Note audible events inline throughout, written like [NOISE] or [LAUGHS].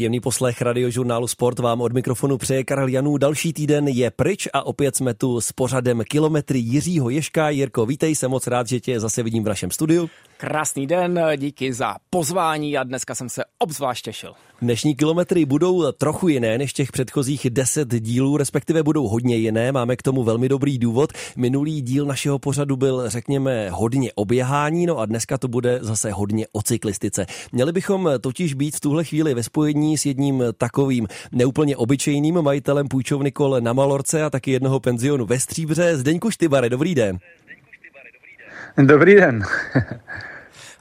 Příjemný poslech radiožurnálu Sport vám od mikrofonu přeje Karel Janů. Další týden je pryč a opět jsme tu s pořadem kilometry Jiřího Ješka. Jirko, vítej, jsem moc rád, že tě zase vidím v našem studiu. Krásný den, díky za pozvání a dneska jsem se obzvlášť těšil. Dnešní kilometry budou trochu jiné než těch předchozích deset dílů, respektive budou hodně jiné. Máme k tomu velmi dobrý důvod. Minulý díl našeho pořadu byl, řekněme, hodně oběhání, no a dneska to bude zase hodně o cyklistice. Měli bychom totiž být v tuhle chvíli ve spojení s jedním takovým neúplně obyčejným majitelem půjčovny kol na Malorce a taky jednoho penzionu ve Stříbře. Zdeňku Štybare, dobrý den. Dobrý den.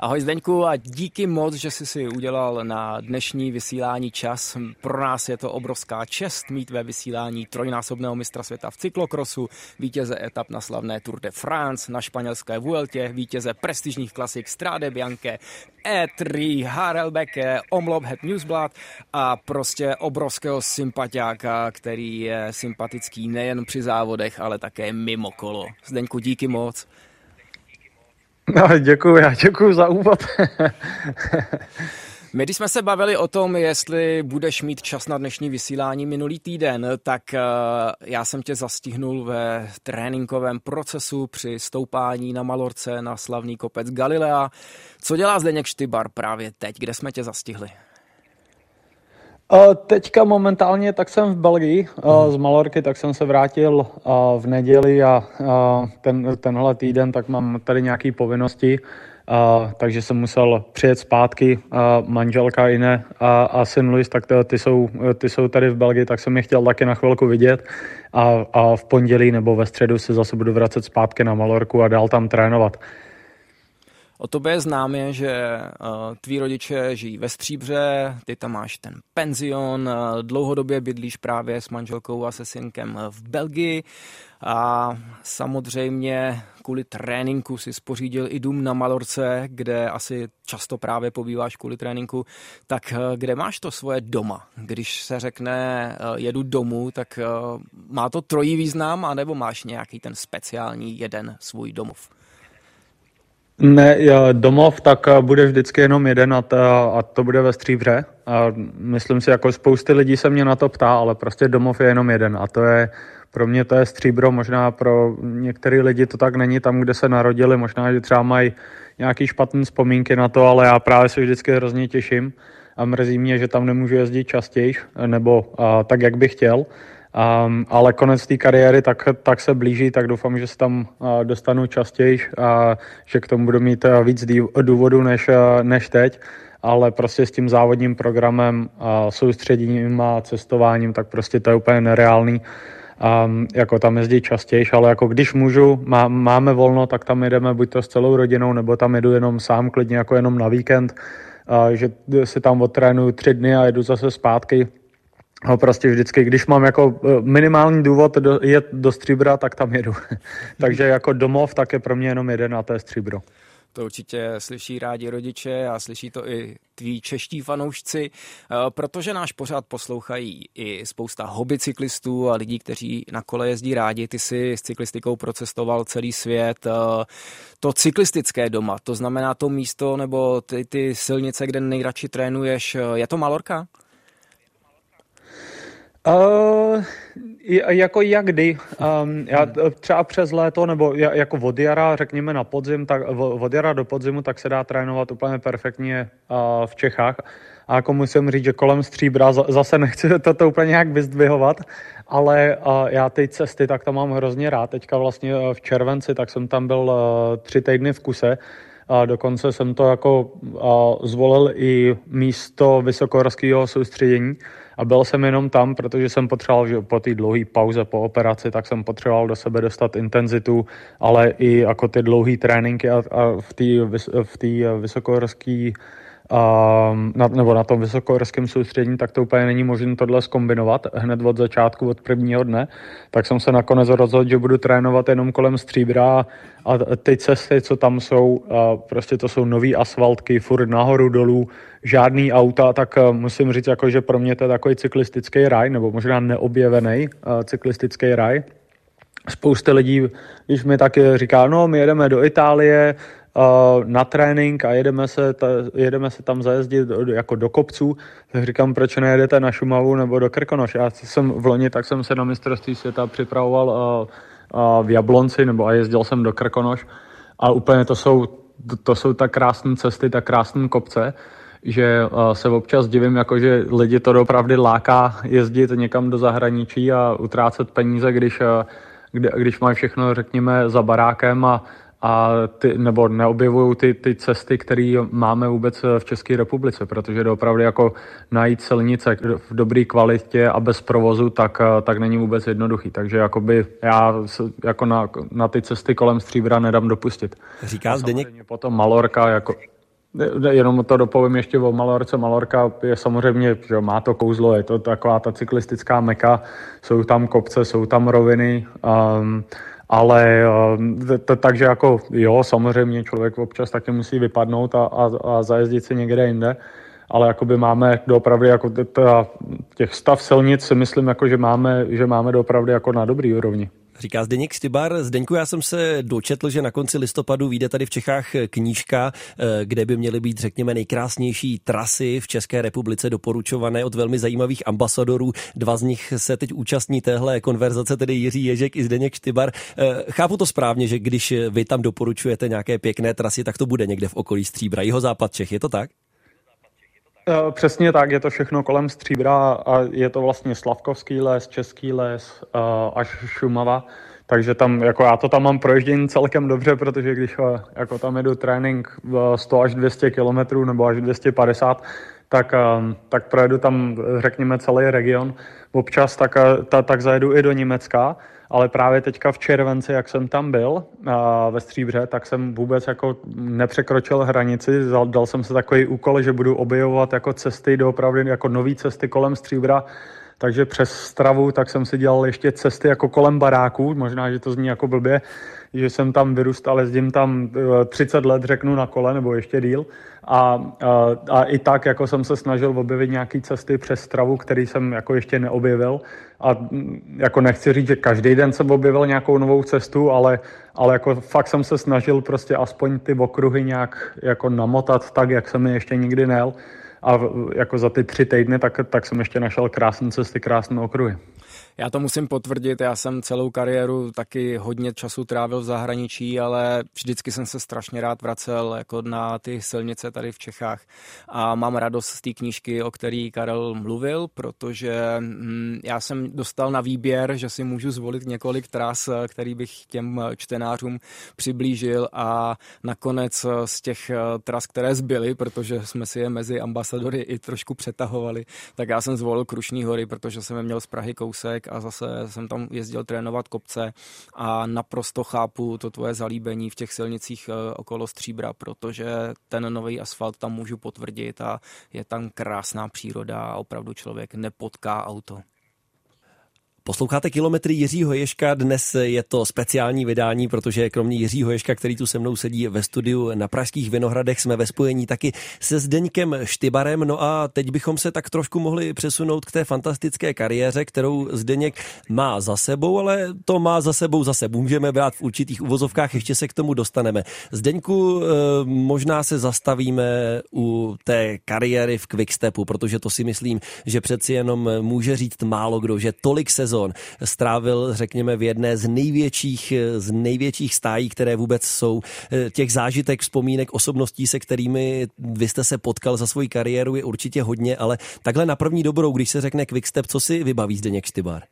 Ahoj Zdeňku a díky moc, že jsi si udělal na dnešní vysílání čas. Pro nás je to obrovská čest mít ve vysílání trojnásobného mistra světa v cyklokrosu, vítěze etap na slavné Tour de France, na španělské Vueltě, vítěze prestižních klasik Strade Bianche, E3, Harelbeke, Omlop Het Newsblad a prostě obrovského sympatiáka, který je sympatický nejen při závodech, ale také mimo kolo. Zdeňku, díky moc. No, děkuji, já děkuji za úvod. My, když jsme se bavili o tom, jestli budeš mít čas na dnešní vysílání minulý týden, tak uh, já jsem tě zastihnul ve tréninkovém procesu při stoupání na Malorce na slavný kopec Galilea. Co dělá Zdeněk Štybar právě teď? Kde jsme tě zastihli? Teďka momentálně tak jsem v Belgii z Malorky, tak jsem se vrátil v neděli a ten, tenhle týden tak mám tady nějaké povinnosti, takže jsem musel přijet zpátky. Manželka Ine a, a syn Luis, tak ty jsou, ty jsou tady v Belgii, tak jsem je chtěl taky na chvilku vidět a, a v pondělí nebo ve středu se zase budu vracet zpátky na Malorku a dál tam trénovat. O tobě je známě, že uh, tví rodiče žijí ve Stříbře, ty tam máš ten penzion, uh, dlouhodobě bydlíš právě s manželkou a se synkem v Belgii a samozřejmě kvůli tréninku si spořídil i dům na Malorce, kde asi často právě pobýváš kvůli tréninku. Tak uh, kde máš to svoje doma? Když se řekne jedu domů, tak má to trojí význam, anebo máš nějaký ten speciální jeden svůj domov? Ne, domov, tak eh, bude vždycky jenom jeden a, to, a to bude ve Stříbře. A myslím si, jako spousty lidí se mě na to ptá, ale prostě domov je jenom jeden a to je, pro mě to je Stříbro, možná pro některé lidi to tak není tam, kde se narodili, možná, že třeba mají nějaký špatné vzpomínky na to, ale já právě se vždycky hrozně těším a mrzí mě, že tam nemůžu jezdit častěji, nebo a, tak, jak bych chtěl. Um, ale konec té kariéry tak, tak se blíží, tak doufám, že se tam uh, dostanu častěji a že k tomu budu mít uh, víc důvodů než, uh, než teď. Ale prostě s tím závodním programem, uh, soustředěním a cestováním, tak prostě to je úplně nereálný. Um, jako tam jezdí častěji, ale jako když můžu, má, máme volno, tak tam jedeme buď to s celou rodinou, nebo tam jedu jenom sám, klidně jako jenom na víkend, uh, že si tam odtrénuju tři dny a jedu zase zpátky ho prostě vždycky, když mám jako eh, minimální důvod do, jet do Stříbra, tak tam jedu. [LAUGHS] Takže jako domov, tak je pro mě jenom jeden a to je Stříbro. To určitě slyší rádi rodiče a slyší to i tví čeští fanoušci, eh, protože náš pořád poslouchají i spousta hobbycyklistů a lidí, kteří na kole jezdí rádi. Ty si s cyklistikou procestoval celý svět. Eh, to cyklistické doma, to znamená to místo nebo ty, ty silnice, kde nejradši trénuješ, je to Malorka? Uh, jako jak kdy. Um, já třeba přes léto, nebo jako od jara, řekněme na podzim, tak od jara do podzimu, tak se dá trénovat úplně perfektně uh, v Čechách. A jako musím říct, že kolem Stříbra zase nechci [LAUGHS] toto úplně nějak vyzdvihovat, ale uh, já ty cesty tak tam mám hrozně rád. Teďka vlastně v červenci, tak jsem tam byl uh, tři týdny v kuse. A dokonce jsem to jako uh, zvolil i místo vysokohorského soustředění, a byl jsem jenom tam, protože jsem potřeboval, že po té dlouhé pauze po operaci, tak jsem potřeboval do sebe dostat intenzitu, ale i jako ty dlouhé tréninky a, a v té v vysokohorské um, na, nebo na tom vysokohorském soustředění, tak to úplně není možné tohle skombinovat hned od začátku, od prvního dne. Tak jsem se nakonec rozhodl, že budu trénovat jenom kolem stříbra a ty cesty, co tam jsou, prostě to jsou nové asfaltky, furt nahoru, dolů, žádný auta, tak musím říct, jako, že pro mě to je takový cyklistický raj, nebo možná neobjevený cyklistický raj. Spousta lidí, když mi tak říká, no my jedeme do Itálie, na trénink a jedeme se, ta, jedeme se tam zajezdit jako do kopců, tak říkám, proč nejedete na Šumavu nebo do Krkonoš. Já jsem v loni, tak jsem se na mistrovství světa připravoval v Jablonci nebo a jezdil jsem do Krkonoš a úplně to jsou, to jsou tak krásné cesty, tak krásné kopce, že se občas divím, jako že lidi to opravdu láká jezdit někam do zahraničí a utrácet peníze, když, když mají všechno, řekněme, za barákem a, a ty, nebo neobjevují ty, ty cesty, které máme vůbec v České republice, protože to opravdu jako najít silnice v dobré kvalitě a bez provozu, tak, tak není vůbec jednoduchý. Takže jakoby já jako na, na ty cesty kolem Stříbra nedám dopustit. Říká Zdeněk... Potom Malorka jako Jenom to dopovím ještě o Malorce. Malorka je samozřejmě, že má to kouzlo, je to taková ta cyklistická meka, jsou tam kopce, jsou tam roviny, um, ale um, takže jako jo, samozřejmě člověk občas taky musí vypadnout a, a, a zajezdit si někde jinde, ale jakoby máme opravdu jako těch stav silnic si myslím, jako, že máme, že máme opravdu jako na dobrý úrovni. Říká Zdeněk Stybar. Zdeňku, já jsem se dočetl, že na konci listopadu vyjde tady v Čechách knížka, eh, kde by měly být, řekněme, nejkrásnější trasy v České republice doporučované od velmi zajímavých ambasadorů. Dva z nich se teď účastní téhle konverzace, tedy Jiří Ježek i Zdeněk Štybar. Eh, chápu to správně, že když vy tam doporučujete nějaké pěkné trasy, tak to bude někde v okolí Stříbra, jeho západ Čech, je to tak? Eh, přesně tak, je to všechno kolem Stříbra a je to vlastně Slavkovský les, Český les eh, až Šumava. Takže tam, jako já to tam mám proježdění celkem dobře, protože když eh, jako tam jedu trénink 100 až 200 km nebo až 250, tak, tak projedu tam, řekněme, celý region. Občas tak, tak zajedu i do Německa, ale právě teďka v červenci, jak jsem tam byl a ve Stříbře, tak jsem vůbec jako nepřekročil hranici, dal jsem se takový úkol, že budu objevovat jako cesty do opravdu jako nové cesty kolem Stříbra, takže přes stravu, tak jsem si dělal ještě cesty jako kolem baráků, možná, že to zní jako blbě, že jsem tam vyrůstal, jezdím tam 30 eh, let, řeknu, na kole, nebo ještě díl. A, a, a i tak jako jsem se snažil objevit nějaké cesty přes stravu, který jsem jako ještě neobjevil. A mm, jako nechci říct, že každý den jsem objevil nějakou novou cestu, ale, ale jako fakt jsem se snažil prostě aspoň ty okruhy nějak jako namotat tak, jak jsem je ještě nikdy nel. A jako za ty tři týdny tak, tak jsem ještě našel krásné cesty, krásné okruhy. Já to musím potvrdit, já jsem celou kariéru taky hodně času trávil v zahraničí, ale vždycky jsem se strašně rád vracel jako na ty silnice tady v Čechách. A mám radost z té knížky, o který Karel mluvil, protože hm, já jsem dostal na výběr, že si můžu zvolit několik tras, který bych těm čtenářům přiblížil a nakonec z těch tras, které zbyly, protože jsme si je mezi ambasadory i trošku přetahovali, tak já jsem zvolil Krušní hory, protože jsem je měl z Prahy kousek a zase jsem tam jezdil trénovat kopce a naprosto chápu to tvoje zalíbení v těch silnicích eh, okolo Stříbra, protože ten nový asfalt tam můžu potvrdit a je tam krásná příroda a opravdu člověk nepotká auto. Posloucháte kilometry Jiřího Ješka, dnes je to speciální vydání, protože kromě Jiřího Ješka, který tu se mnou sedí ve studiu na Pražských Vinohradech, jsme ve spojení taky se Zdeňkem Štybarem. No a teď bychom se tak trošku mohli přesunout k té fantastické kariéře, kterou Zdeněk má za sebou, ale to má za sebou zase. Můžeme brát v určitých uvozovkách, ještě se k tomu dostaneme. Zdeňku, eh, možná se zastavíme u té kariéry v Quickstepu, protože to si myslím, že přeci jenom může říct málo kdo, že tolik sezon sezon strávil, řekněme, v jedné z největších, z největších stájí, které vůbec jsou. Těch zážitek, vzpomínek, osobností, se kterými vy jste se potkal za svoji kariéru, je určitě hodně, ale takhle na první dobrou, když se řekne Quickstep, co si vybaví Zdeněk Štybar?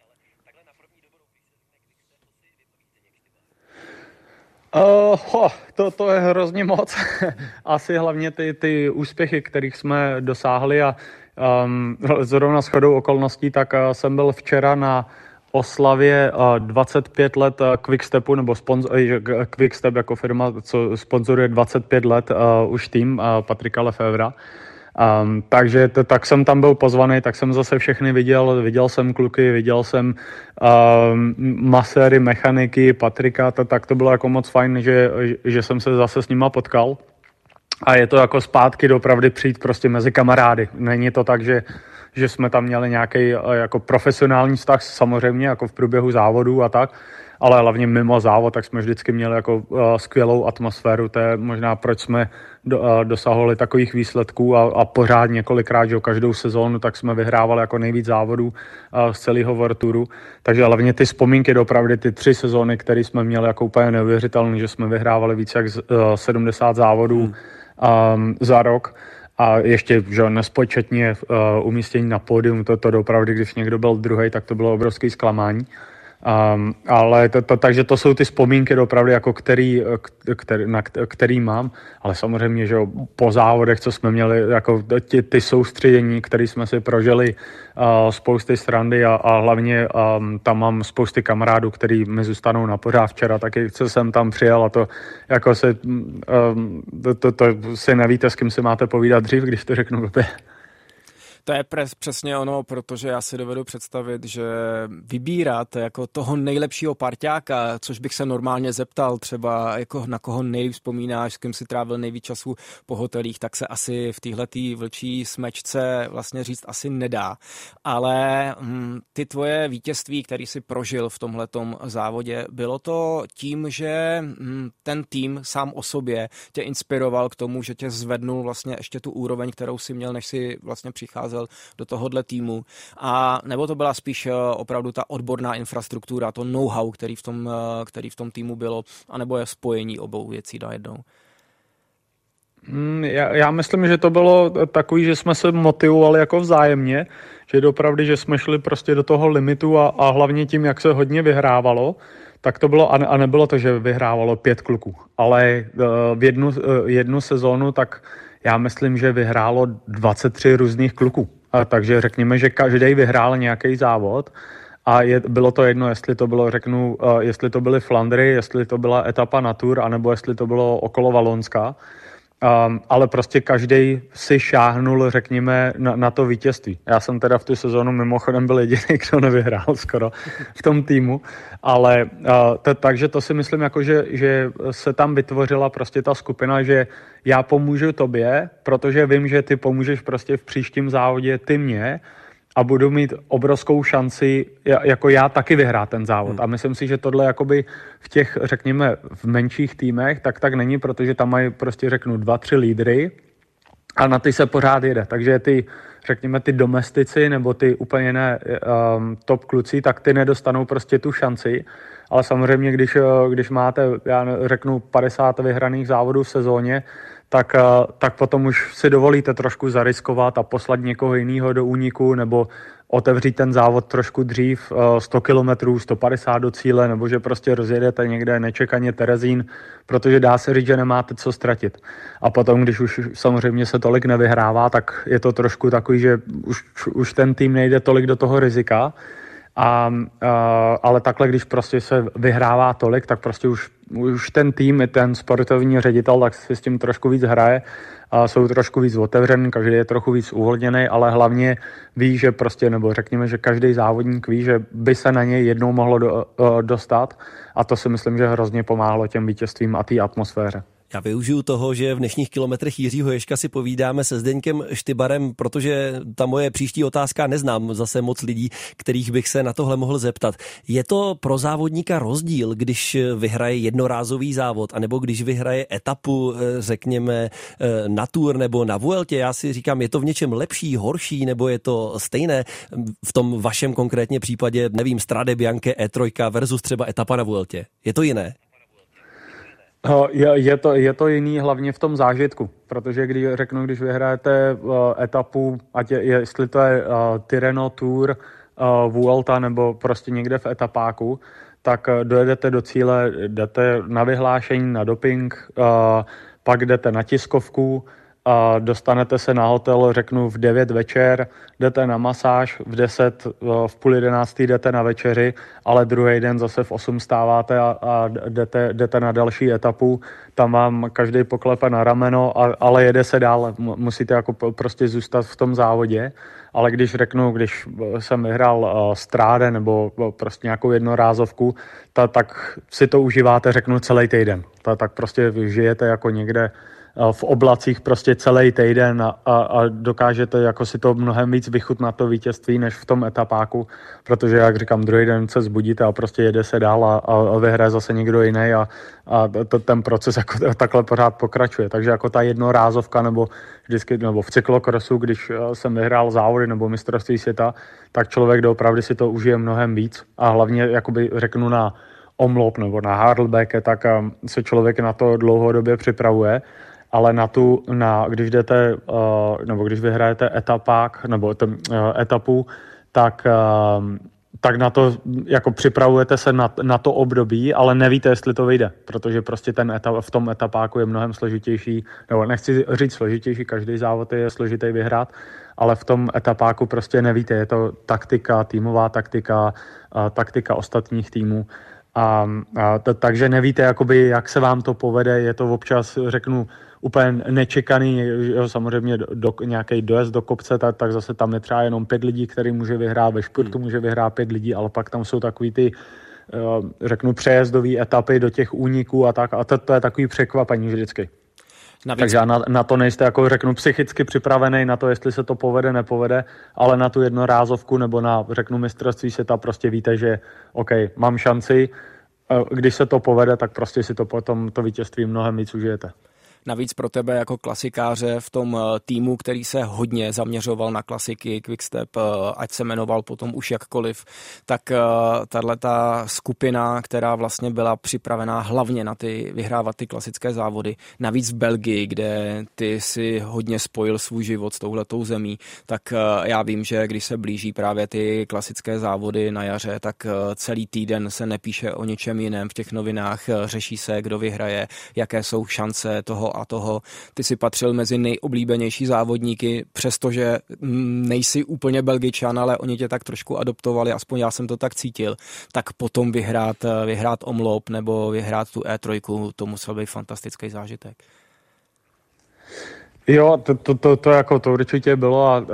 Uh, ho, to, to je hrozně moc. [LAUGHS] Asi hlavně ty, ty úspěchy, kterých jsme dosáhli a Um, zrovna s chodou okolností, tak uh, jsem byl včera na oslavě uh, 25 let uh, Quickstepu, nebo sponzor, uh, Quickstep jako firma, co sponzoruje 25 let uh, už tým uh, Patrika Lefevra. Um, takže to, tak jsem tam byl pozvaný, tak jsem zase všechny viděl, viděl jsem kluky, viděl jsem um, maséry, mechaniky, Patrika, to, tak to bylo jako moc fajn, že, že jsem se zase s nima potkal a je to jako zpátky dopravdy přijít prostě mezi kamarády. Není to tak, že, že jsme tam měli nějaký eh, jako profesionální vztah samozřejmě jako v průběhu závodu a tak, ale hlavně mimo závod, tak jsme vždycky měli jako uh, skvělou atmosféru, to je možná proč jsme uh, dosahovali takových výsledků a, a pořád několikrát, že každou sezónu, tak jsme vyhrávali jako nejvíc závodů z celého World Touru, takže hlavně ty vzpomínky dopravdy, ty tři sezóny, které jsme měli jako úplně neuvěřitelné, že jsme vyhrávali více jak uh, 70 závodů hmm. Um, za rok, a ještě že nespočetně uh, umístění na pódium, to, to opravdu, když někdo byl druhý, tak to bylo obrovské zklamání. Um, ale to, to, takže to jsou ty vzpomínky opravdu, jako který, který, na který mám, ale samozřejmě, že po závodech, co jsme měli, jako ty, ty soustředění, které jsme si prožili, uh, spousty strandy a, a hlavně um, tam mám spousty kamarádů, který mi zůstanou na pořád včera, taky co jsem tam přijel a to jako se, um, to, to, to si nevíte, s kým si máte povídat dřív, když to řeknu blbě. To je pres, přesně ono, protože já si dovedu představit, že vybírat jako toho nejlepšího parťáka, což bych se normálně zeptal třeba jako na koho nejvíc vzpomínáš, s kým si trávil nejvíc času po hotelích, tak se asi v téhle vlčí smečce vlastně říct asi nedá. Ale hm, ty tvoje vítězství, který si prožil v tomhletom závodě, bylo to tím, že hm, ten tým sám o sobě tě inspiroval k tomu, že tě zvednul vlastně ještě tu úroveň, kterou si měl, než si vlastně přicházel přicházel do tohohle týmu. A nebo to byla spíš eh, opravdu ta odborná infrastruktura, to know-how, který v tom, eh, který v tom týmu bylo, anebo je spojení obou věcí najednou? Hmm, já, já myslím, že to bylo takový, že jsme se motivovali jako vzájemně, že dopravdy, že jsme šli prostě do toho limitu a, a hlavně tím, jak se hodně vyhrávalo, tak to bylo, a nebylo to, že vyhrávalo pět kluků, ale eh, v jednu, jednu sezónu tak já myslím, že vyhrálo 23 různých kluků. A takže řekněme, že každý vyhrál nějaký závod a je, bylo to jedno, jestli to bylo, řeknu, uh, jestli to byly Flandry, jestli to byla etapa na Tour, anebo jestli to bylo okolo Valonska. Um, ale prostě každý si šáhnul, řekněme, na, na to vítězství. Já jsem teda v tu sezónu mimochodem byl jediný, kdo nevyhrál skoro v tom týmu, ale uh, to, takže to si myslím, jako že, že se tam vytvořila prostě ta skupina, že já pomůžu tobě, protože vím, že ty pomůžeš prostě v příštím závodě ty mě a budu mít obrovskou šanci, jako já taky vyhrát ten závod. Hmm. A myslím si, že tohle jakoby v těch, řekněme, v menších týmech, tak tak není, protože tam mají prostě, řeknu, dva, tři lídry a na ty se pořád jede. Takže ty, řekněme, ty domestici nebo ty úplně ne um, top kluci, tak ty nedostanou prostě tu šanci. Ale samozřejmě, když, když máte, já řeknu, 50 vyhraných závodů v sezóně, tak, eh, tak potom už si dovolíte trošku zariskovat a poslat někoho jiného do úniku nebo otevřít ten závod trošku dřív, 100 km, 150 do cíle, nebo že prostě rozjedete někde nečekaně Terezín, protože dá se říct, že nemáte co ztratit. A potom, když už samozřejmě se tolik nevyhrává, tak je to trošku takový, že už, už ten tým nejde tolik do toho rizika, a, a, ale takhle, když prostě se vyhrává tolik, tak prostě už, už ten tým, ten sportovní ředitel, tak si s tím trošku víc hraje a jsou trošku víc otevřený, každý je trochu víc uvolněný, ale hlavně ví, že prostě, nebo řekněme, že každý závodník ví, že by se na něj jednou mohlo do, dostat a to si myslím, že hrozně pomáhlo těm vítězstvím a té atmosféře. Já využiju toho, že v dnešních kilometrech Jiřího Ješka si povídáme se Zdeňkem Štybarem, protože ta moje příští otázka neznám zase moc lidí, kterých bych se na tohle mohl zeptat. Je to pro závodníka rozdíl, když vyhraje jednorázový závod, anebo když vyhraje etapu, eh, řekněme, eh, na Tour nebo na Vueltě? Já si říkám, je to v něčem lepší, horší, nebo je to stejné v tom vašem konkrétně případě, nevím, Strade Bianche E3 versus třeba etapa na Vueltě? Je to jiné? Je, je, to, je to jiný hlavně v tom zážitku, protože když řeknu, když vyhrajete uh, etapu, ať je, jestli to je uh, Tirreno Tour, uh, Vuelta nebo prostě někde v etapáku, tak uh, dojedete do cíle, jdete na vyhlášení, na doping, uh, pak jdete na tiskovku, a dostanete se na hotel, řeknu, v 9 večer, jdete na masáž, v 10, v půl 11 jdete na večeři, ale druhý den zase v 8 stáváte a, a jdete, jdete na další etapu, tam vám každý poklepe na rameno, a, ale jede se dál, musíte jako prostě zůstat v tom závodě, ale když řeknu, když jsem vyhrál uh, stráde nebo prostě nějakou jednorázovku, ta, tak si to užíváte, řeknu, celý týden. Ta, tak prostě žijete jako někde v oblacích prostě celý týden a, a, a dokážete jako si to mnohem víc vychutnat to vítězství, než v tom etapáku, protože jak říkám, druhý den se zbudíte a prostě jede se dál a, a vyhraje zase někdo jiný a, a to, ten proces jako [LAUGHS] takhle pořád pokračuje. Takže jako ta jednorázovka nebo vždycky, nebo v cyklokrosu, když eh, jsem vyhrál závody nebo mistrovství světa, tak člověk doopravdy si to užije mnohem víc a hlavně, jakoby řeknu na omlop nebo na hardbacke, tak eh, se člověk na to dlouhodobě připravuje ale na tu, na, když jdete, uh, nebo když vyhrajete etapák, nebo uh, etapu, tak, uh, tak na to, jako připravujete se na, na to období, ale nevíte, jestli to vyjde, protože prostě ten etap, v tom etapáku je mnohem složitější, nebo nechci říct složitější, každý závod je složitý vyhrát, ale v tom etapáku prostě nevíte, je to taktika, týmová taktika, taktika ostatních týmů, a, a t- takže nevíte, jakoby, jak se vám to povede, je to občas, řeknu, úplně nečekaný, jo, samozřejmě do, nějaký dojezd do kopce, tak, tak zase tam je třeba jenom pět lidí, který může vyhrát, ve športu hmm. může vyhrát pět lidí, ale pak tam jsou takový ty eh, řeknu přejezdové etapy do těch úniků a tak a to, to je takový překvapení vždycky. Navíc... Takže na, na to nejste, jako řeknu, psychicky připravený na to, jestli se to povede, nepovede, ale na tu jednorázovku nebo na, řeknu, mistrovství světa prostě víte, že OK, mám šanci, eh, když se to povede, tak prostě si to potom to vítězství mnohem víc užijete. Navíc pro tebe jako klasikáře v tom eh, týmu, který se hodně zaměřoval na klasiky, Quickstep, eh, ať se jmenoval potom už jakkoliv, tak eh, tahle ta skupina, která vlastně byla připravená hlavně na ty vyhrávat ty klasické závody, navíc v Belgii, kde ty si hodně spojil svůj život s touhletou zemí, tak já vím, že když se blíží právě ty klasické závody na jaře, tak celý týden se nepíše o ničem jiném v těch novinách, řeší se, kdo vyhraje, jaké jsou šance toho a toho. Ty si patřil mezi nejoblíbenější závodníky, přestože nejsi úplně belgičan, ale oni tě tak trošku adoptovali, aspoň já jsem to tak cítil, tak potom vyhrát, vyhrát omlop nebo vyhrát tu E3, to musel být fantastický zážitek. Jo, to, to, to, to, jako to určitě bylo a uh,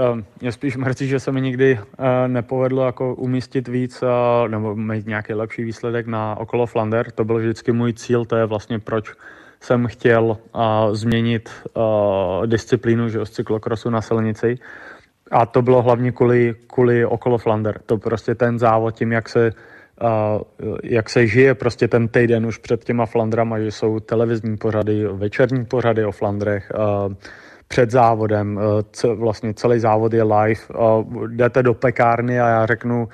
mě spíš mrzí, že se mi nikdy uh, nepovedlo jako umístit víc nebo mít nějaký lepší výsledek na okolo Flander. To byl vždycky můj cíl, to je vlastně proč jsem chtěl uh, změnit uh, disciplínu že, z cyklokrosu na silnici. A to bylo hlavně kvůli, kvůli okolo Flander. To prostě ten závod tím, jak se, uh, jak se žije prostě ten týden už před těma Flandrama, že jsou televizní pořady, večerní pořady o Flandrech, uh, před závodem, uh, vlastně celý závod je live, uh, jdete do pekárny a já řeknu,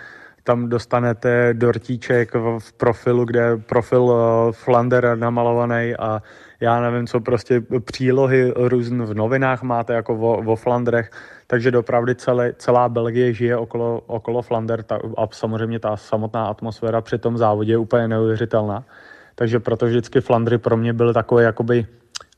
tam dostanete dortíček v profilu, kde profil eh, Flander namalovaný a já nevím, co prostě přílohy různ v novinách máte jako vo, Flandrech, takže dopravdy celé, celá Belgie žije okolo, okolo Flander ta, a samozřejmě ta samotná atmosféra při tom závodě je úplně neuvěřitelná. Takže proto vždycky Flandry pro mě byl takový jakoby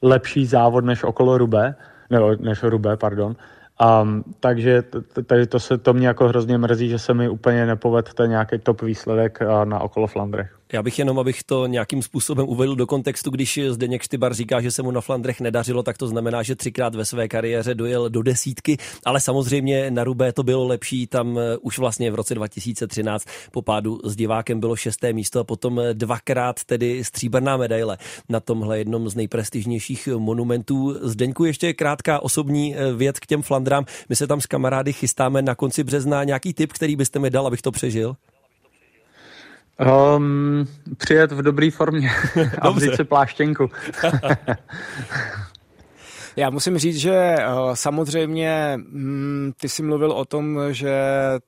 lepší závod než okolo Rubé, nebo než Rubé, pardon. Um, takže tady to, se, to mě jako hrozně mrzí, že se mi úplně nepovedl ten nějaký top výsledek na okolo Flandrech. Já bych jenom, abych to nějakým způsobem uvedl do kontextu, když Zdeněk Štybar říká, že se mu na Flandrech nedařilo, tak to znamená, že třikrát ve své kariéře dojel do desítky, ale samozřejmě na Rubé to bylo lepší, tam eh, už vlastně v roce 2013 po pádu s divákem bylo šesté místo a potom eh, dvakrát tedy stříbrná medaile na tomhle jednom z nejprestižnějších monumentů. Zdeňku ještě krátká osobní eh, věc k těm Flandrám. My se tam s kamarády chystáme na konci března. Nějaký tip, který byste mi dal, abych to přežil? Um, přijet v dobré formě [LAUGHS] a vzít si pláštěnku. [LAUGHS] Já musím říct, že eh, samozřejmě mm, ty jsi mluvil o tom, že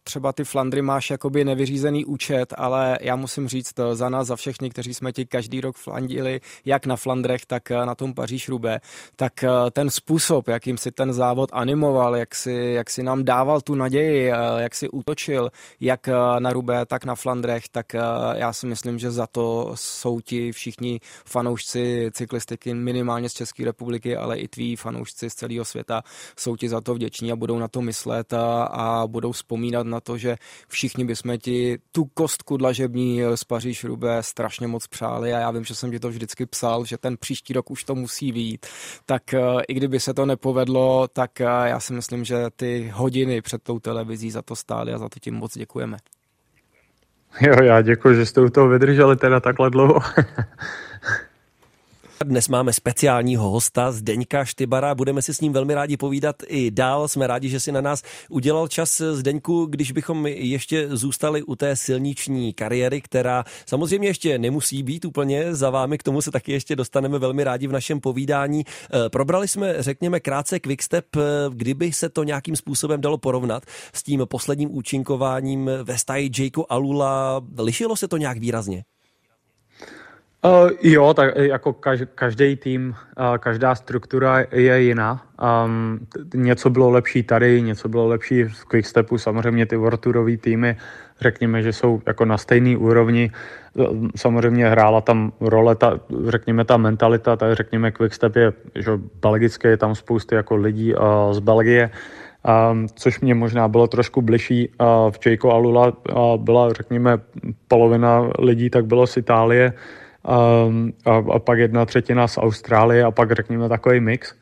třeba ty Flandry máš jakoby nevyřízený účet, ale já musím říct eh, za nás, za všechny, kteří jsme ti každý rok flandili, jak na Flandrech, tak eh, na tom paříž rubé tak ten způsob, jakým si ten závod animoval, jak si, jak si nám dával tu naději, jak si útočil, jak na Rubé, tak na Flandrech, tak já si myslím, že za to jsou ti všichni fanoušci cyklistiky minimálně z České republiky, ale i tví fanoušci z celého světa jsou ti za to vděční a budou na to myslet a, a budou vzpomínat na to, že všichni bychom ti tu kostku dlažební z Paříž Rubé strašně moc přáli a já vím, že jsem ti to vždycky psal, že ten příští rok už to musí být. Tak eh, i kdyby se to nepovedlo, tak eh, já si myslím, že ty hodiny před tou televizí za to stály a za to tím moc děkujeme. Jo, já děkuji, že jste u toho vydrželi teda takhle dlouho. [LAUGHS] Dnes máme speciálního hosta Zdeňka Štybara, budeme si s ním velmi rádi povídat i dál. Jsme rádi, že si na nás udělal čas Zdeňku, když bychom ještě zůstali u té silniční kariéry, která samozřejmě ještě nemusí být úplně za vámi, k tomu se taky ještě dostaneme velmi rádi v našem povídání. Eh, probrali jsme, řekněme, krátce Quickstep, eh, kdyby se to nějakým způsobem dalo porovnat s tím posledním účinkováním ve staji Jakeu Alula. Lišilo se to nějak výrazně? Uh, jo, tak jako každý tým, uh, každá struktura je jiná. Um, něco bylo lepší tady, něco bylo lepší v Quickstepu. Samozřejmě ty Vorturové týmy, řekněme, že jsou jako na stejné úrovni. Samozřejmě hrála tam role, ta, řekněme, ta mentalita, tak řekněme, Quickstep je, že belgické, je tam spousty jako lidí uh, z Belgie. Um, což mě možná bylo trošku bližší. Uh, v Jayco Alula uh, byla, řekněme, polovina lidí, tak bylo z Itálie a, a pak jedna třetina z Austrálie a pak řekněme takový mix.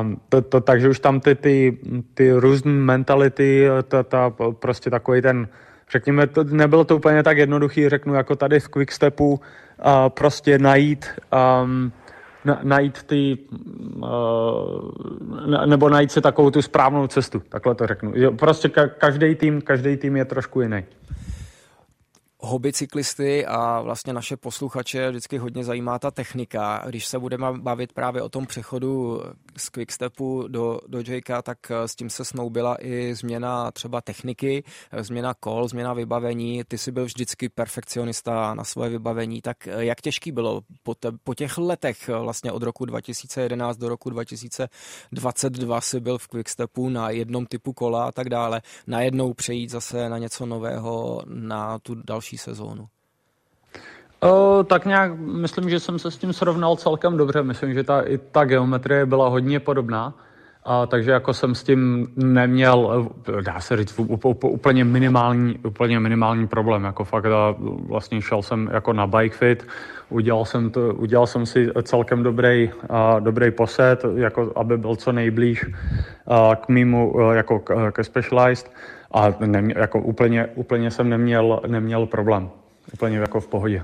Um, to, to, takže už tam ty, ty, ty různé mentality, ta, ta, prostě takový ten, řekněme, to, nebylo to úplně tak jednoduchý, řeknu, jako tady v Quickstepu, uh, prostě najít um, na, najít ty, uh, nebo najít si takovou tu správnou cestu, takhle to řeknu. Prostě ka, každý tým, každý tým je trošku jiný hobby cyklisty a vlastně naše posluchače vždycky hodně zajímá ta technika. Když se budeme bavit právě o tom přechodu z Quickstepu do, do Jakea, tak eh, s tím se snoubila i změna třeba techniky, eh, změna kol, změna vybavení. Ty jsi byl vždycky perfekcionista na svoje vybavení, tak eh, jak těžký bylo po, te, po těch letech vlastně od roku 2011 do roku 2022 si byl v Quickstepu na jednom typu kola a tak dále, najednou přejít zase na něco nového, na tu další další sezónu? O, tak nějak, myslím, že jsem se s tím srovnal celkem dobře. Myslím, že ta, i ta geometrie byla hodně podobná. A, takže jako jsem s tím neměl, dá se říct, úplně minimální, úplně minimální problém. Jako fakt a vlastně šel jsem jako na bike fit, udělal jsem, to, udělal jsem si celkem dobrý, a, dobrý poset, jako aby byl co nejblíž a, k mýmu, jako ke Specialized a nemě, jako úplně, úplně jsem neměl, neměl problém. Úplně jako v pohodě.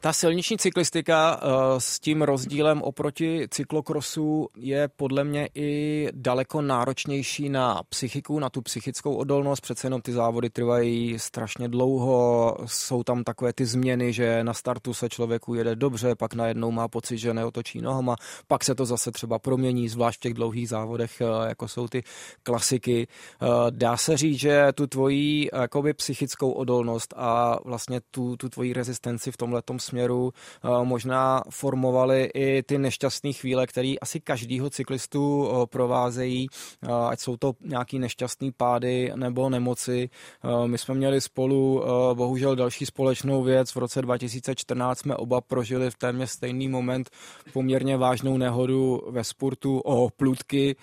Ta silniční cyklistika uh, s tím rozdílem oproti cyklokrosu je podle mě i daleko náročnější na psychiku, na tu psychickou odolnost. Přece jenom ty závody trvají strašně dlouho, jsou tam takové ty změny, že na startu se člověku jede dobře, pak najednou má pocit, že neotočí nohama, pak se to zase třeba promění, zvlášť v těch dlouhých závodech, uh, jako jsou ty klasiky. Uh, dá se říct, že tu tvoji jakoby psychickou odolnost a vlastně tu, tu tvoji rezistenci v tomhle směru eh, možná formovaly i ty nešťastné chvíle, které asi každýho cyklistu eh, provázejí, eh, ať jsou to nějaký nešťastný pády nebo nemoci. My jsme měli spolu bohužel další společnou věc. V roce 2014 jsme oba prožili v téměř stejný moment poměrně vážnou nehodu ve sportu o plutky.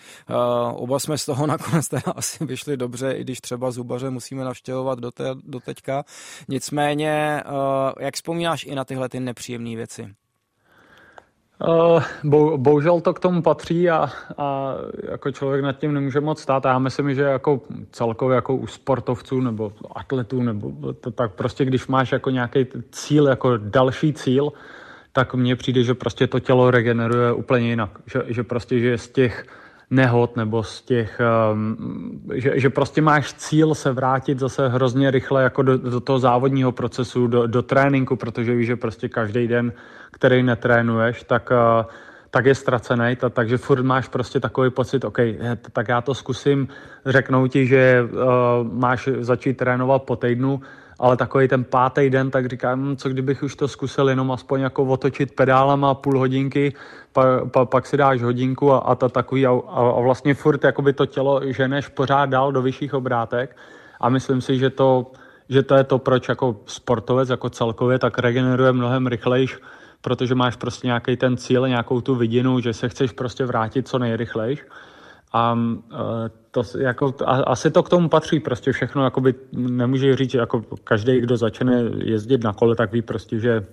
Oba jsme z toho [LAUGHS] nakonec teda asi vyšli dobře, i když třeba zubaře musíme navštěvovat do, te, do teďka. Nicméně, jak vzpomínáš i na tyhle ty nepříjemné věci? Uh, bo, bohužel to k tomu patří a, a jako člověk nad tím nemůže moc stát. A já myslím, že jako celkově jako u sportovců nebo atletů, nebo to, tak prostě když máš jako nějaký cíl, jako další cíl, tak mně přijde, že prostě to tělo regeneruje úplně jinak. Že, že prostě, že z těch nehod nebo z těch, um, že, že prostě máš cíl se vrátit zase hrozně rychle jako do, do toho závodního procesu, do, do tréninku, protože víš, že prostě každý den, který netrénuješ, tak, uh, tak je ztracený, ta, takže furt máš prostě takový pocit, OK, tak já to zkusím, řeknou ti, že uh, máš začít trénovat po týdnu, ale takový ten pátý den, tak říkám, hm, co kdybych už to zkusil jenom aspoň jako otočit pedálama půl hodinky, pa, pa, pak si dáš hodinku a, a to takový a, a vlastně furt jakoby to tělo ženeš pořád dál do vyšších obrátek a myslím si, že to, že to je to, proč jako sportovec jako celkově tak regeneruje mnohem rychlejš, protože máš prostě nějaký ten cíl, nějakou tu vidinu, že se chceš prostě vrátit co nejrychlejš. A e, to, jako, a, asi to k tomu patří, prostě všechno, jakoby nemůže říct, jako každý, kdo začne jezdit na kole, tak ví prostě, že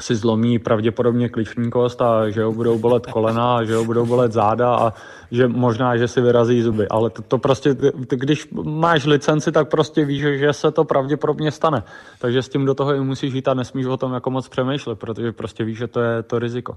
si zlomí pravděpodobně kliční kost a že ho budou bolet kolena a že ho budou bolet záda a že možná, že si vyrazí zuby. Ale to, to prostě, když máš licenci, tak prostě víš, že se to pravděpodobně stane. Takže s tím do toho i musíš jít a nesmíš o tom jako moc přemýšlet, protože prostě víš, že to je to riziko.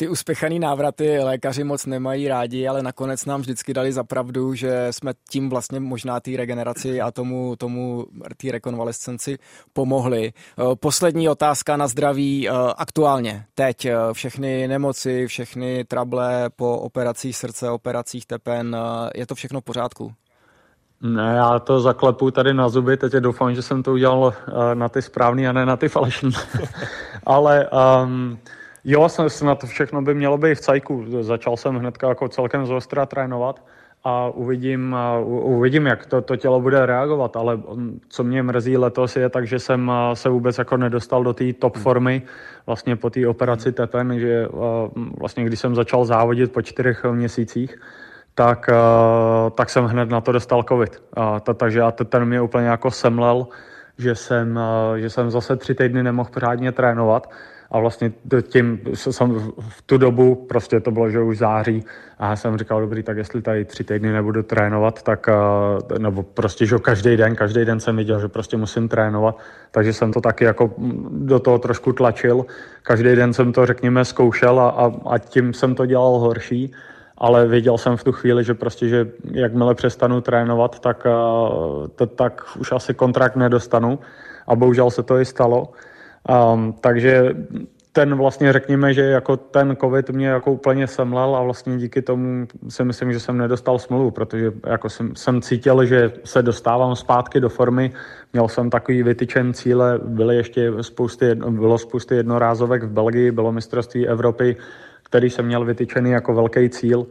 Ty uspěchaný návraty lékaři moc nemají rádi, ale nakonec nám vždycky dali za pravdu, že jsme tím vlastně možná té regeneraci a tomu, tomu té rekonvalescenci pomohli. Eh, poslední otázka na zdraví eh, aktuálně. Teď eh, všechny nemoci, všechny trable po operacích srdce, operacích tepen, je to všechno v pořádku? Ne, já to zaklepu tady na zuby, teď doufám, že jsem to udělal na ty správný a ne na ty falešný. [LAUGHS] Ale um, Jo, snad všechno by mělo být v cajku. Začal jsem hnedka jako celkem zostra trénovat a uvidím, uvidím jak to, to tělo bude reagovat, ale mm, co mě mrzí letos je tak, že jsem se vůbec jako nedostal do té top hmm. formy vlastně po té operaci tepen, že vlastně když jsem začal závodit po čtyřech měsících, tak, tak jsem hned na to dostal covid. Takže ten mě úplně jako semlel, že jsem, že jsem zase tři týdny nemohl pořádně trénovat a vlastně tím jsem v tu dobu, prostě to bylo, že už září a já jsem říkal, dobrý, tak jestli tady tři týdny nebudu trénovat, tak eh, nebo prostě, že každý den, každý den jsem viděl, že prostě musím trénovat, takže jsem to taky jako do toho trošku tlačil. Každý den jsem to, řekněme, zkoušel a, a, a tím jsem to dělal horší, ale věděl jsem v tu chvíli, že prostě, že jakmile přestanu trénovat, tak, eh, to, tak už asi kontrakt nedostanu a bohužel se to i stalo. Um, takže ten vlastně řekněme, že jako ten covid mě jako úplně semlel a vlastně díky tomu si myslím, že jsem nedostal smlouvu, protože jako jsem, jsem cítil, že se dostávám zpátky do formy, měl jsem takový vytyčen cíle, byly ještě spousty, bylo spousty jednorázovek v Belgii, bylo mistrovství Evropy, který jsem měl vytyčený jako velký cíl.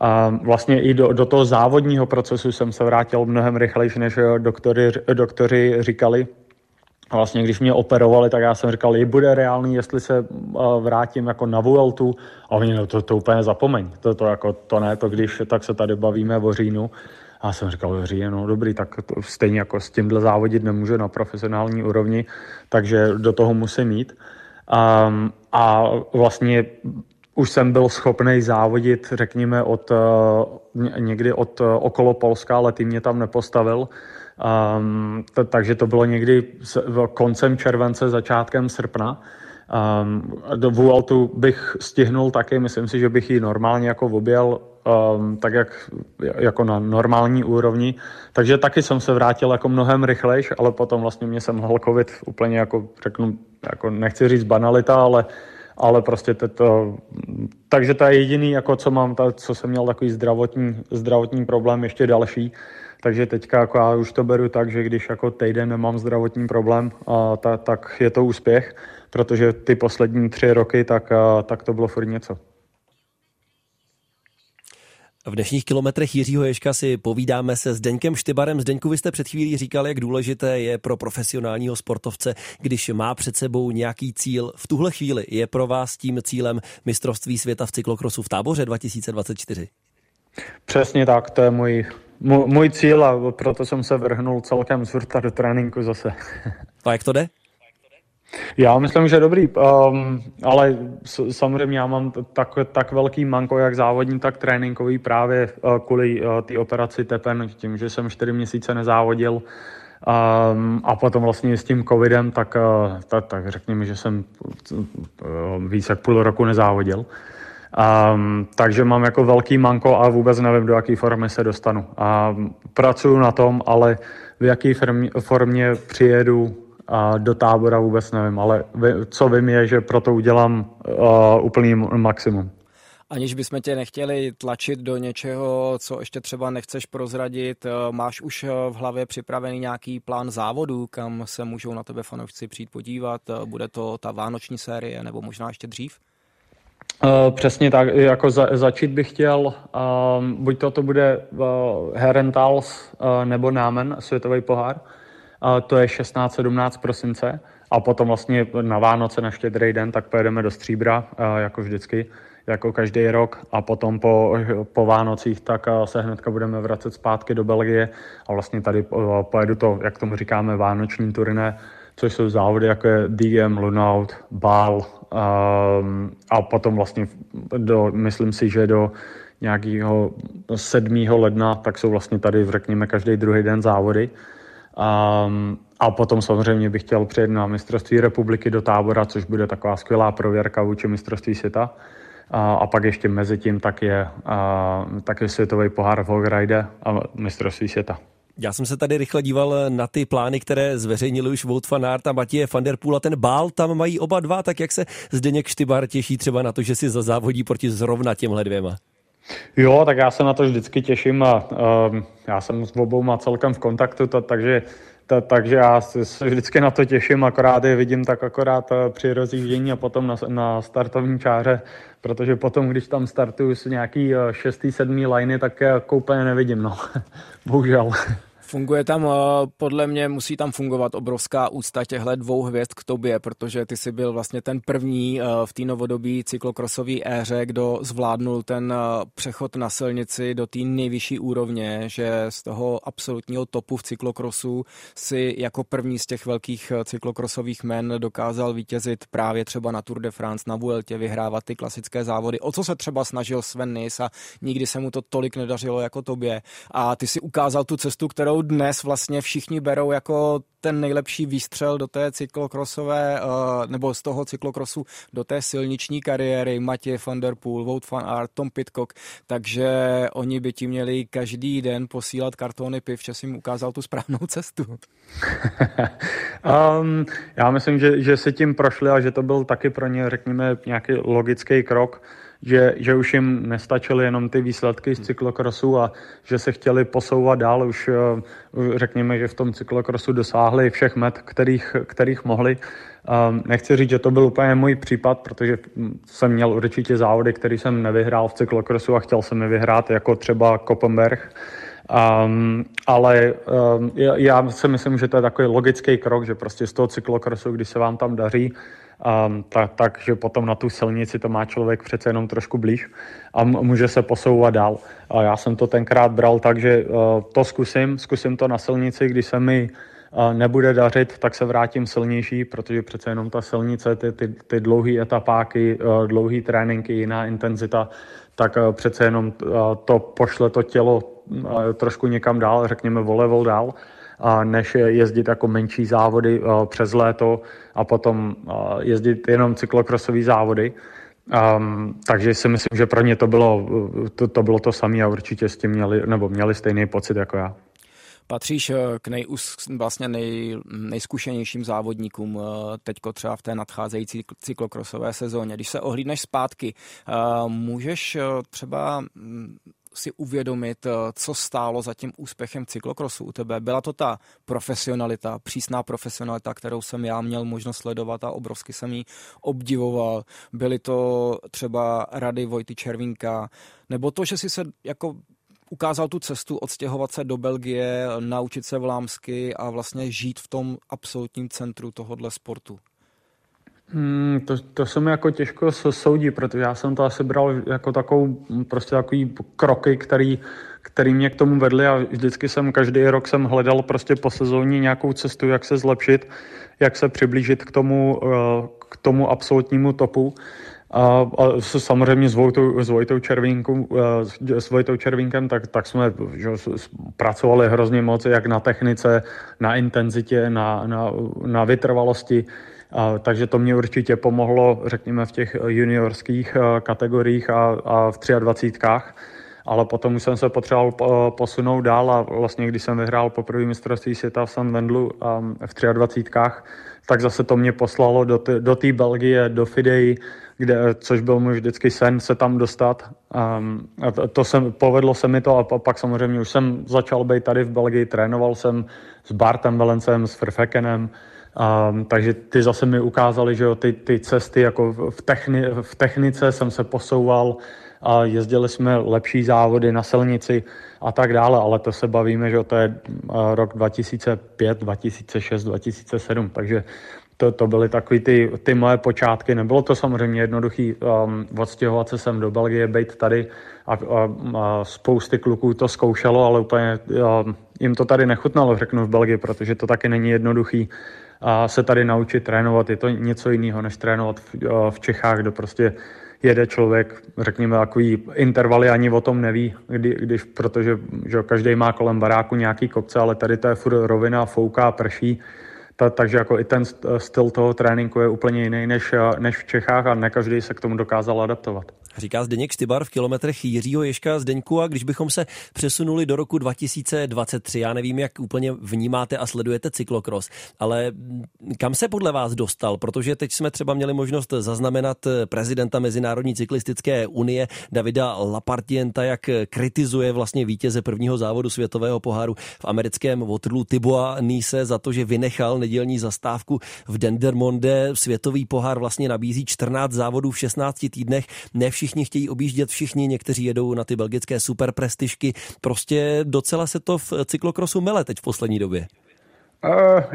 A vlastně i do, do toho závodního procesu jsem se vrátil mnohem rychlejší, než doktory, doktory říkali, a vlastně když mě operovali, tak já jsem říkal, je bude reálný, jestli se vrátím jako na Vueltu. A oni, no to, to úplně zapomeň. To, to, jako, to ne, to když tak se tady bavíme o říjnu. A já jsem říkal, říjen, no dobrý, tak to stejně jako s tímhle závodit nemůže na profesionální úrovni, takže do toho musím jít. Um, a vlastně už jsem byl schopný závodit, řekněme, od, uh, někdy od uh, okolo Polska, ale ty mě tam nepostavil. Um, t- takže to bylo někdy s- koncem července, začátkem srpna. Um, do Vueltu bych stihnul taky, myslím si, že bych ji normálně jako objel um, tak jak, jako na normální úrovni. Takže taky jsem se vrátil jako mnohem rychlejš, ale potom vlastně mě jsem mohl covid úplně jako řeknu, jako nechci říct banalita, ale ale prostě to, takže to je jediný, jako co mám, ta, co jsem měl takový zdravotní, zdravotní problém ještě další, takže teďka jako já už to beru tak, že když jako týden nemám zdravotní problém, a ta, tak je to úspěch, protože ty poslední tři roky, tak, a, tak to bylo furt něco. V dnešních kilometrech Jiřího Ješka si povídáme se s Deňkem Štybarem. Zdeňku, vy jste před chvílí říkal, jak důležité je pro profesionálního sportovce, když má před sebou nějaký cíl. V tuhle chvíli je pro vás tím cílem mistrovství světa v cyklokrosu v táboře 2024? Přesně tak, to je můj můj cíl a proto jsem se vrhnul celkem z vrta do tréninku zase. [LAUGHS] A jak to jde? Já myslím, že dobrý, um, ale samozřejmě já mám tak, tak velký manko, jak závodní, tak tréninkový právě uh, kvůli uh, té operaci tepen, tím, že jsem čtyři měsíce nezávodil um, a potom vlastně s tím covidem, tak, uh, tak, tak řekněme, že jsem uh, víc jak půl roku nezávodil. Um, takže mám jako velký manko a vůbec nevím, do jaké formy se dostanu. A pracuju na tom, ale v jaké formě, přijedu a do tábora vůbec nevím, ale co vím je, že proto udělám uh, úplný maximum. Aniž bychom tě nechtěli tlačit do něčeho, co ještě třeba nechceš prozradit, máš už v hlavě připravený nějaký plán závodu, kam se můžou na tebe fanoušci přijít podívat? Bude to ta vánoční série nebo možná ještě dřív? Uh, přesně tak, jako za, začít bych chtěl, um, buď to, to bude uh, Herentals uh, nebo Námen, světový pohár, uh, to je 16-17 prosince a potom vlastně na Vánoce, na štědrý den, tak pojedeme do Stříbra, uh, jako vždycky, jako každý rok. A potom po, po Vánocích tak uh, se hnedka budeme vracet zpátky do Belgie a vlastně tady uh, pojedu to, jak tomu říkáme, vánoční turné, což jsou závody jako je DM, Lunaut, Bál um, a potom vlastně do, myslím si, že do nějakého 7. ledna, tak jsou vlastně tady, řekněme, každý druhý den závody. Um, a potom samozřejmě bych chtěl přijet na mistrovství republiky do tábora, což bude taková skvělá prověrka vůči mistrovství světa. a, a pak ještě mezi tím tak je, a, tak je světový pohár v Hogride a mistrovství světa. Já jsem se tady rychle díval na ty plány, které zveřejnili už Wout van Aert a Matěje van der Poel a ten bál tam mají oba dva, tak jak se Zdeněk Štybar těší třeba na to, že si zazávodí proti zrovna těmhle dvěma? Jo, tak já se na to vždycky těším a uh, já jsem s obouma celkem v kontaktu, to, takže ta, takže já se vždycky na to těším, akorát je vidím tak akorát eh, při rozjíždění a potom na, na startovní čáře, protože potom, když tam startuju s nějaký eh, šestý, sedmý liney, tak jako úplně nevidím, no. [LAUGHS] Bohužel. Funguje tam, eh, podle mě musí tam fungovat obrovská úcta těchto dvou hvězd k tobě, protože ty jsi byl vlastně ten první eh, v té novodobí cyklokrosové éře, kdo zvládnul ten eh, přechod na silnici do té nejvyšší úrovně, že z toho absolutního topu v cyklokrosu si jako první z těch velkých cyklokrosových men dokázal vítězit právě třeba na Tour de France, na Vueltě, vyhrávat ty klasické závody. O co se třeba snažil Sven Nys a nikdy se mu to tolik nedařilo jako tobě. A ty si ukázal tu cestu, kterou dnes vlastně všichni berou jako ten nejlepší výstřel do té cyklokrosové, eh, nebo z toho cyklokrosu do té silniční kariéry, Matěj van der Poel, Wout van Aert, Tom Pitcock, takže oni by ti měli každý den posílat kartony piv, že jim ukázal tu správnou cestu. [LAUGHS] um, já myslím, že, že si tím prošli a že to byl taky pro ně, řekněme, nějaký logický krok že, že už jim nestačily jenom ty výsledky z cyklokrosu a že se chtěli posouvat dál. Už eh, řekněme, že v tom cyklokrosu dosáhli všech met, kterých, kterých mohli. Ehm, nechci říct, že to byl úplně můj případ, protože jsem měl určitě závody, který jsem nevyhrál v cyklokrosu a chtěl jsem je vyhrát, jako třeba Koppenberg. Um, ale um, já, já si myslím, že to je takový logický krok, že prostě z toho cyklokrosu, když se vám tam daří, um, tak, takže potom na tu silnici to má člověk přece jenom trošku blíž a může se posouvat dál. A já jsem to tenkrát bral tak, že uh, to zkusím, zkusím to na silnici, když se mi uh, nebude dařit, tak se vrátím silnější, protože přece jenom ta silnice, ty, ty, ty dlouhé etapáky, uh, dlouhé tréninky, jiná intenzita, tak uh, přece jenom uh, to pošle to tělo trošku někam dál, řekněme o level dál než jezdit jako menší závody eh, přes léto a potom eh, jezdit jenom cyklokrosové závody. Um, takže si myslím, že pro ně to bylo to, to, bylo to samé a určitě s tím měli, nebo měli stejný pocit jako já. Patříš eh, k nejus, vlastně nej, nejzkušenějším závodníkům teďko třeba v té nadcházející cyklokrosové sezóně. Když se ohlídneš zpátky, můžeš třeba mm, si uvědomit, eh, co stálo za tím úspěchem cyklokrosu u tebe. Byla to ta profesionalita, přísná profesionalita, kterou jsem já měl možnost sledovat a obrovsky jsem ji obdivoval. Byly to třeba rady Vojty Červínka, nebo to, že si se jako ukázal tu cestu odstěhovat se do Belgie, naučit se vlámsky a vlastně žít v tom absolutním centru tohohle sportu. Hmm, to, to se mi jako těžko soudí, protože já jsem to asi bral jako takovou, prostě takový kroky, který, který mě k tomu vedly a vždycky jsem, každý rok jsem hledal prostě po sezóně nějakou cestu, jak se zlepšit, jak se přiblížit k tomu, eh, k tomu absolutnímu topu. A, a samozřejmě s Vojtou, s Vojtou, Červínkou, eh, s Vojtou Červínkem, tak, tak jsme že, pracovali hrozně moc, jak na technice, na intenzitě, na, na, na vytrvalosti. Takže to mě určitě pomohlo, řekněme, v těch juniorských eh, kategoriích a, a v 23. Ale potom už jsem se potřeboval posunout dál a vlastně, když jsem vyhrál poprvé mistrovství světa v San Wendlu ehm, v 23. tak zase to mě poslalo do, té Belgie, do Fidei, kde, což byl můj vždycky sen se tam dostat. Um, a to, to se, povedlo se mi to a pak samozřejmě už jsem začal být tady v Belgii, trénoval jsem s Bartem Velencem, s Frfekenem, Um, takže ty zase mi ukázali, že jo, ty, ty cesty jako v, techni, v technice jsem se posouval a jezdili jsme lepší závody na silnici a tak dále, ale to se bavíme, že to je rok 2005, 2006, 2007, takže to, to byly takové ty, ty moje počátky. Nebylo to samozřejmě jednoduché um, odstěhovat se sem do Belgie, být tady a, a, a spousty kluků to zkoušelo, ale úplně um, jim to tady nechutnalo, řeknu v Belgii, protože to taky není jednoduchý a se tady naučit trénovat. Je to něco jiného, než trénovat v, v Čechách, kde prostě jede člověk, řekněme, takový intervaly ani o tom neví, kdy, když, protože že každý má kolem baráku nějaký kopce, ale tady to je furt rovina, fouká, prší, ta, takže jako i ten styl toho tréninku je úplně jiný než, než v Čechách a ne každý se k tomu dokázal adaptovat. Říká Zdeněk Štybar v kilometrech Jiřího Ješka Zdeňku a když bychom se přesunuli do roku 2023, já nevím, jak úplně vnímáte a sledujete cyklokros, ale kam se podle vás dostal? Protože teď jsme třeba měli možnost zaznamenat prezidenta Mezinárodní cyklistické unie Davida Lapartienta, jak kritizuje vlastně vítěze prvního závodu světového poháru v americkém Waterloo Tiboa Nise za to, že vynechal nedělní zastávku v Dendermonde. Světový pohár vlastně nabízí 14 závodů v 16 týdnech. Ne všichni chtějí objíždět všichni, někteří jedou na ty belgické superprestižky. Prostě docela se to v cyklokrosu mele teď v poslední době.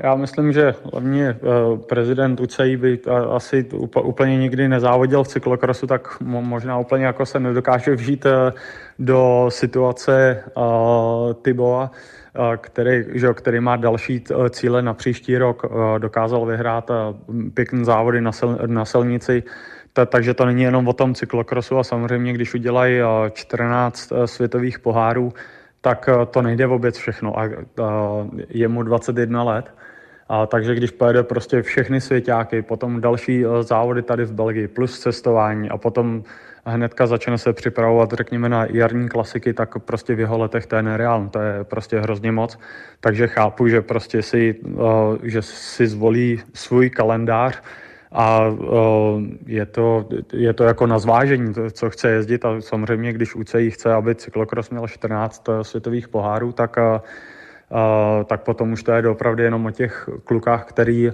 Já myslím, že hlavně eh, prezident UCI by asi úplně nikdy nezávodil v cyklokrosu, tak možná úplně jako se nedokáže vžít eh, do situace eh, Tiboa, který, že, který má další cíle na příští rok. Dokázal vyhrát pěkné závody na, sil, na silnici, takže to není jenom o tom cyklokrosu a samozřejmě, když udělají 14 světových pohárů, tak eh, to nejde vůbec všechno. A, je mu 21 let, a takže když pojede prostě všechny svěťáky, potom další eh, závody tady v Belgii, plus cestování a potom hnedka začne se připravovat, řekněme, na jarní klasiky, tak prostě v jeho letech to je nereálné, to je prostě hrozně moc. Takže chápu, že prostě si, eh, že si zvolí svůj kalendář, a je to, je to jako na zvážení, co chce jezdit a samozřejmě, když UCI chce, aby cyklokros měl 14 e, světových pohárů, tak, tak potom už to je opravdu jenom o těch klukách, který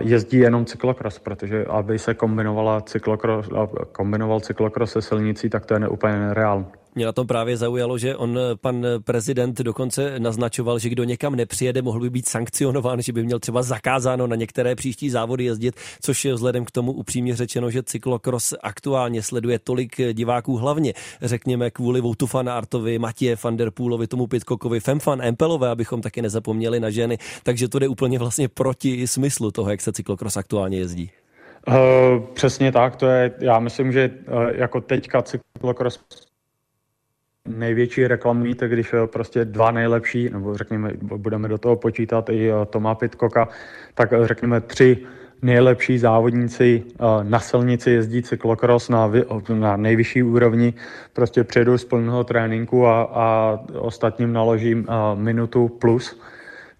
jezdí jenom cyklokros, protože aby se kombinovala cyklokros, kombinoval cyklokros se silnicí, tak to je úplně nereálné. Mě na tom právě zaujalo, že on, pan prezident, dokonce naznačoval, že kdo někam nepřijede, mohl by být sankcionován, že by měl třeba zakázáno na některé příští závody jezdit, což je vzhledem k tomu upřímně řečeno, že cyklokros aktuálně sleduje tolik diváků, hlavně řekněme kvůli Voutu Fan Artovi, Matěje van der Půlovi, tomu Pitkokovi, Femfan Empelové, abychom taky nezapomněli na ženy, takže to jde úplně vlastně proti smyslu toho, jak se cyklokros aktuálně jezdí. Uh, přesně tak, to je, já myslím, že uh, jako teďka cyklokros největší reklamní, tak když eh, prostě dva nejlepší, nebo řekněme, budeme do toho počítat i eh, Toma Pitkoka, tak eh, řekněme tři nejlepší závodníci na silnici jezdí cyklokros na, na nejvyšší úrovni, prostě přijedou z plného tréninku a, a ostatním naložím minutu plus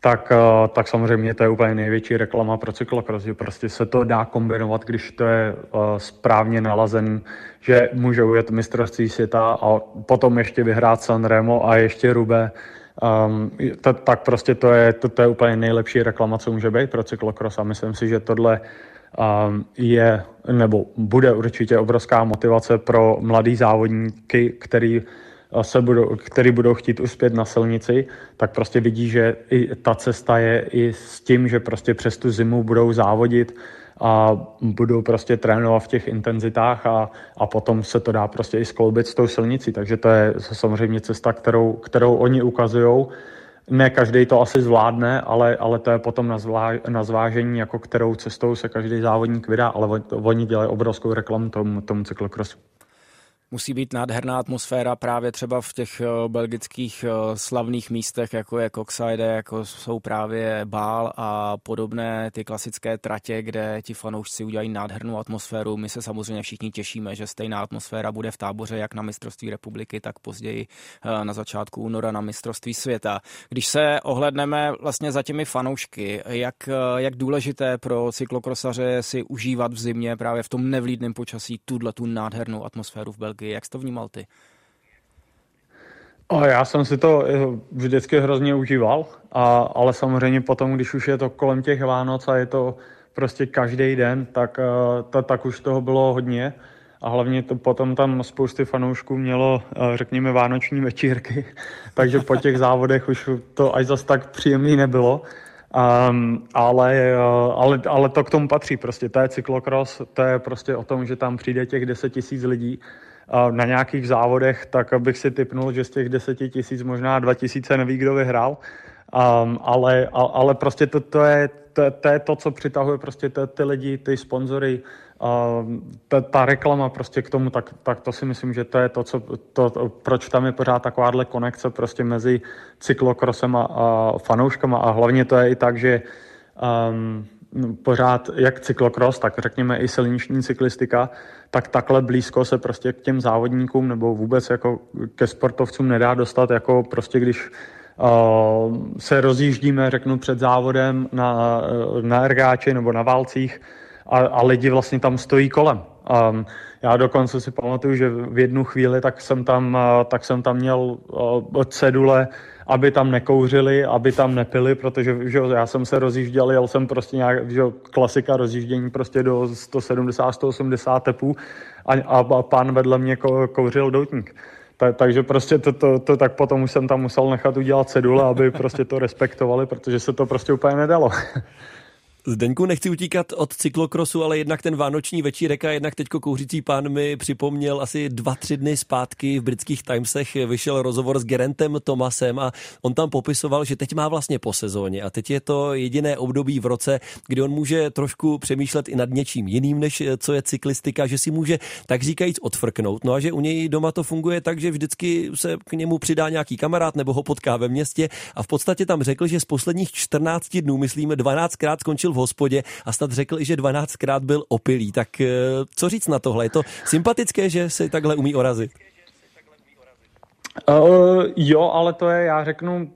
tak, eh, tak samozřejmě to je úplně největší reklama pro cyklokros, že prostě se to dá kombinovat, když to je eh, správně nalazený, že můžou jet mistrovství světa a potom ještě vyhrát Sanremo a ještě Rube, um, to, tak prostě to je, to, to je úplně nejlepší reklama, co může být pro cyklokros. A myslím si, že tohle um, je, nebo bude určitě obrovská motivace pro mladý závodníky, který se budou, který budou chtít uspět na silnici, tak prostě vidí, že i ta cesta je i s tím, že prostě přes tu zimu budou závodit a budou prostě trénovat v těch intenzitách a, a potom se to dá prostě i skloubit s tou silnicí. Takže to je samozřejmě cesta, kterou, kterou oni ukazují. Ne každý to asi zvládne, ale, ale to je potom na, zvlá, na zvážení, jako kterou cestou se každý závodník vydá, ale oni dělají obrovskou reklamu tomu, tomu cyklokrosu. Musí být nádherná atmosféra právě třeba v těch eh, belgických eh, slavných místech, jako je Coxide, jako jsou právě Bál a podobné ty klasické tratě, kde ti fanoušci udělají nádhernou atmosféru. My se samozřejmě všichni těšíme, že stejná atmosféra bude v táboře jak na mistrovství republiky, tak později eh, na začátku února na mistrovství světa. Když se ohledneme vlastně za těmi fanoušky, jak, jak důležité pro cyklokrosaře si užívat v zimě právě v tom nevlídném počasí tuhle tu nádhernou atmosféru v Belgii Belgii. Jak jsi to vnímal ty? O, já jsem si to eh, vždycky hrozně užíval, a, ale samozřejmě potom, když už je to kolem těch Vánoc a je to prostě každý den, tak, eh, ta, tak už toho bylo hodně. A hlavně to potom tam spousty fanoušků mělo, eh, řekněme, vánoční večírky, [LAUGHS] takže po těch závodech už to až zas tak příjemný nebylo. Um, ale, ale, ale to k tomu patří prostě, to je cyklokros, to je prostě o tom, že tam přijde těch 10 tisíc lidí na nějakých závodech, tak bych si typnul, že z těch deseti tisíc možná dva tisíce neví, kdo vyhrál. Um, ale, ale prostě to, to, je, to, to je to, co přitahuje prostě ty, ty lidi, ty sponzory, um, ta, ta reklama prostě k tomu, tak, tak to si myslím, že to je to, co, to, to, proč tam je pořád takováhle konekce prostě mezi cyklokrosem a, a fanouškama a hlavně to je i tak, že um, pořád jak cyklokros, tak řekněme i silniční cyklistika, tak takhle blízko se prostě k těm závodníkům nebo vůbec jako ke sportovcům nedá dostat, jako prostě když uh, se rozjíždíme, řeknu, před závodem na, na ergáči nebo na válcích a, a lidi vlastně tam stojí kolem. Um, já dokonce si pamatuju, že v jednu chvíli tak jsem tam, uh, tak jsem tam měl uh, cedule, aby tam nekouřili, aby tam nepili, protože že, já jsem se rozjížděl, jel jsem prostě nějak, že, klasika rozjíždění prostě do 170-180 tepů a, a, a pán vedle mě kouřil doutník. Ta, takže prostě to, to, to, tak potom už jsem tam musel nechat udělat cedule, aby prostě to respektovali, protože se to prostě úplně nedalo. [LAUGHS] Zdeňku, nechci utíkat od cyklokrosu, ale jednak ten vánoční večírek a jednak teďko kouřící pán mi připomněl asi dva, tři dny zpátky v britských Timesech vyšel rozhovor s Gerentem Tomasem a on tam popisoval, že teď má vlastně po sezóně a teď je to jediné období v roce, kdy on může trošku přemýšlet i nad něčím jiným, než co je cyklistika, že si může tak říkajíc odfrknout. No a že u něj doma to funguje tak, že vždycky se k němu přidá nějaký kamarád nebo ho potká ve městě a v podstatě tam řekl, že z posledních 14 dnů, myslím, 12krát skončil hospodě a snad řekl i, že 12krát byl opilý. Tak eh, co říct na tohle? Je to sympatické, že se takhle umí orazit? Uh, jo, ale to je, já řeknu,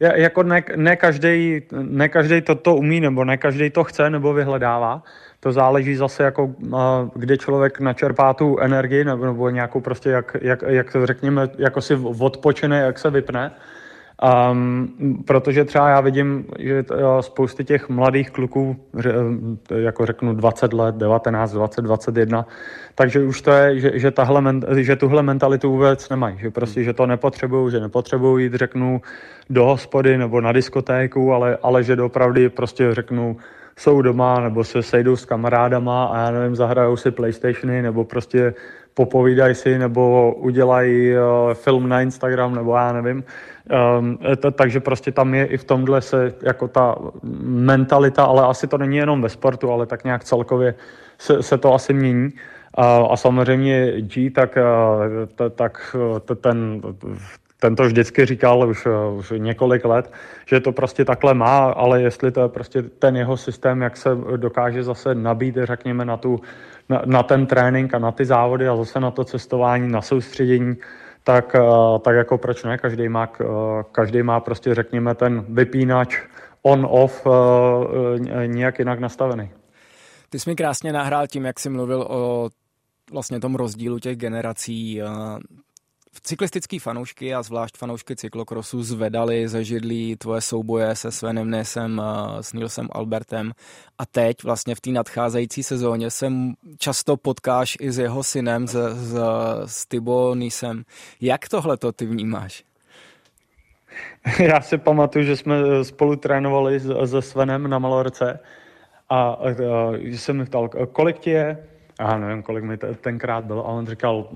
jako ne, ne každý ne každej to umí, nebo ne každý to chce, nebo vyhledává. To záleží zase, jako, uh, kde člověk načerpá tu energii, nebo, nebo nějakou prostě, jak, jak, jak to řekněme, jako si odpočene, jak se vypne. Um, protože třeba já vidím, že spousty těch mladých kluků, jako řeknu 20 let, 19, 20, 21, takže už to je, že, že, tahle, že tuhle mentalitu vůbec nemají, že prostě, že to nepotřebují, že nepotřebují jít, řeknu, do hospody nebo na diskotéku, ale, ale že dopravdy prostě řeknu, jsou doma nebo se sejdou s kamarádama a já nevím, zahrajou si Playstationy nebo prostě popovídají si nebo udělají uh, film na Instagram nebo já nevím. Um, to, takže prostě tam je i v tomhle se jako ta mentalita, ale asi to není jenom ve sportu, ale tak nějak celkově se, se to asi mění. Uh, a samozřejmě G, tak, t, tak ten, ten to vždycky říkal už, už několik let, že to prostě takhle má, ale jestli to je prostě ten jeho systém, jak se dokáže zase nabít, řekněme, na, tu, na, na ten trénink a na ty závody a zase na to cestování, na soustředění, tak, eh, tak jako proč ne, každý má, eh, každý má prostě řekněme ten vypínač on-off eh, nějak jinak nastavený. Ty jsi mi krásně nahrál tím, jak jsi mluvil o vlastně tom rozdílu těch generací cyklistický fanoušky a zvlášť fanoušky cyklokrosu zvedali ze židlí tvoje souboje se Svenem Nesem, eh, s Nilsem Albertem a teď vlastně v té nadcházející sezóně se často potkáš i s jeho synem, s, s, s Tybo Nisem. Jak tohle to ty vnímáš? [LAUGHS] Já si pamatuju, že jsme spolu trénovali se Svenem na Malorce a, a, a jsem mi ptal, kolik ti je? Já nevím, kolik mi tenkrát bylo. A on říkal,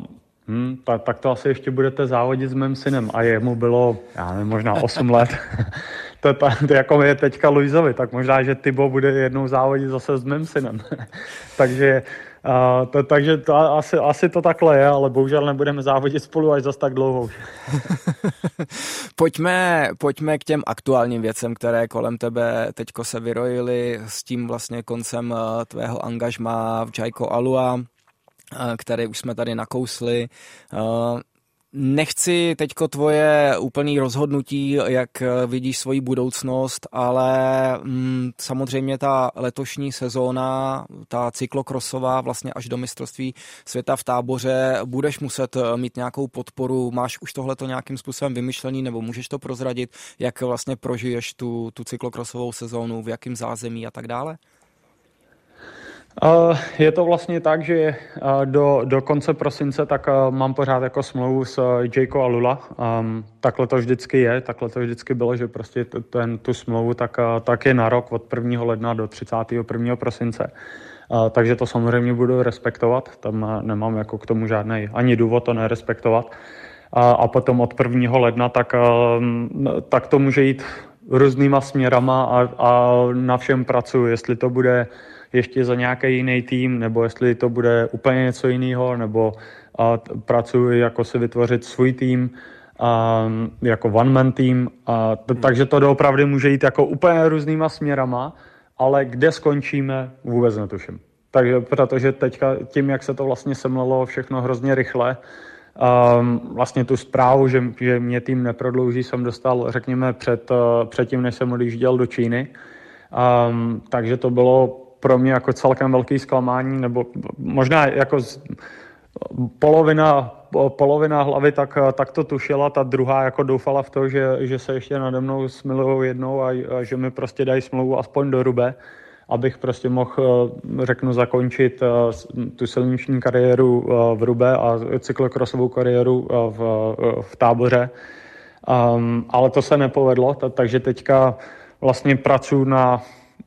Hmm, tak, tak to asi ještě budete závodit s mým synem. A jemu bylo, já nevím, možná 8 let. [LAUGHS] to, to, to, jako je teďka Luizovi, tak možná, že Tybo bude jednou závodit zase s mým synem. [LAUGHS] takže uh, to, takže to, asi, asi to takhle je, ale bohužel nebudeme závodit spolu až zase tak dlouho. [LAUGHS] pojďme, pojďme k těm aktuálním věcem, které kolem tebe teďko se vyrojily s tím vlastně koncem tvého angažma v Jaiko Alua které už jsme tady nakousli. Nechci teďko tvoje úplný rozhodnutí, jak vidíš svoji budoucnost, ale mm, samozřejmě ta letošní sezóna, ta cyklokrosová vlastně až do mistrovství světa v táboře, budeš muset mít nějakou podporu, máš už tohleto nějakým způsobem vymyšlený nebo můžeš to prozradit, jak vlastně prožiješ tu, tu cyklokrosovou sezónu, v jakém zázemí a tak dále? Je to vlastně tak, že do, do konce prosince tak mám pořád jako smlouvu s Jayko a Lula. Takhle to vždycky je, takhle to vždycky bylo, že prostě ten, tu smlouvu tak, tak je na rok od 1. ledna do 31. prosince. Uh, takže to samozřejmě budu respektovat, tam nemám jako k tomu žádný ani důvod to nerespektovat. Uh, a potom od 1. ledna tak, uh, tak to může jít různýma směrama a, a na všem pracuji, jestli to bude ještě za nějaký jiný tým, nebo jestli to bude úplně něco jiného, nebo a pracuji jako si vytvořit svůj tým, a, jako one-man tým, a, t- takže to doopravdy může jít jako úplně různýma směrama ale kde skončíme, vůbec netuším. Takže protože teďka tím, jak se to vlastně semlelo všechno hrozně rychle, um, vlastně tu zprávu, že, že mě tým neprodlouží, jsem dostal, řekněme, před, uh, předtím, než jsem odjížděl do Číny. Um, takže to bylo pro mě jako celkem velký zklamání, nebo možná jako z, polovina, polovina hlavy tak, tak to tušila, ta druhá jako doufala v to, že, že se ještě nade mnou smilují jednou a, a že mi prostě dají smlouvu aspoň do rube abych prostě mohl, eh, řeknu, zakončit eh, tu silniční kariéru eh, v Rube a cyklokrosovou kariéru v, v táboře. Um, ale to se nepovedlo, takže teďka vlastně pracuji na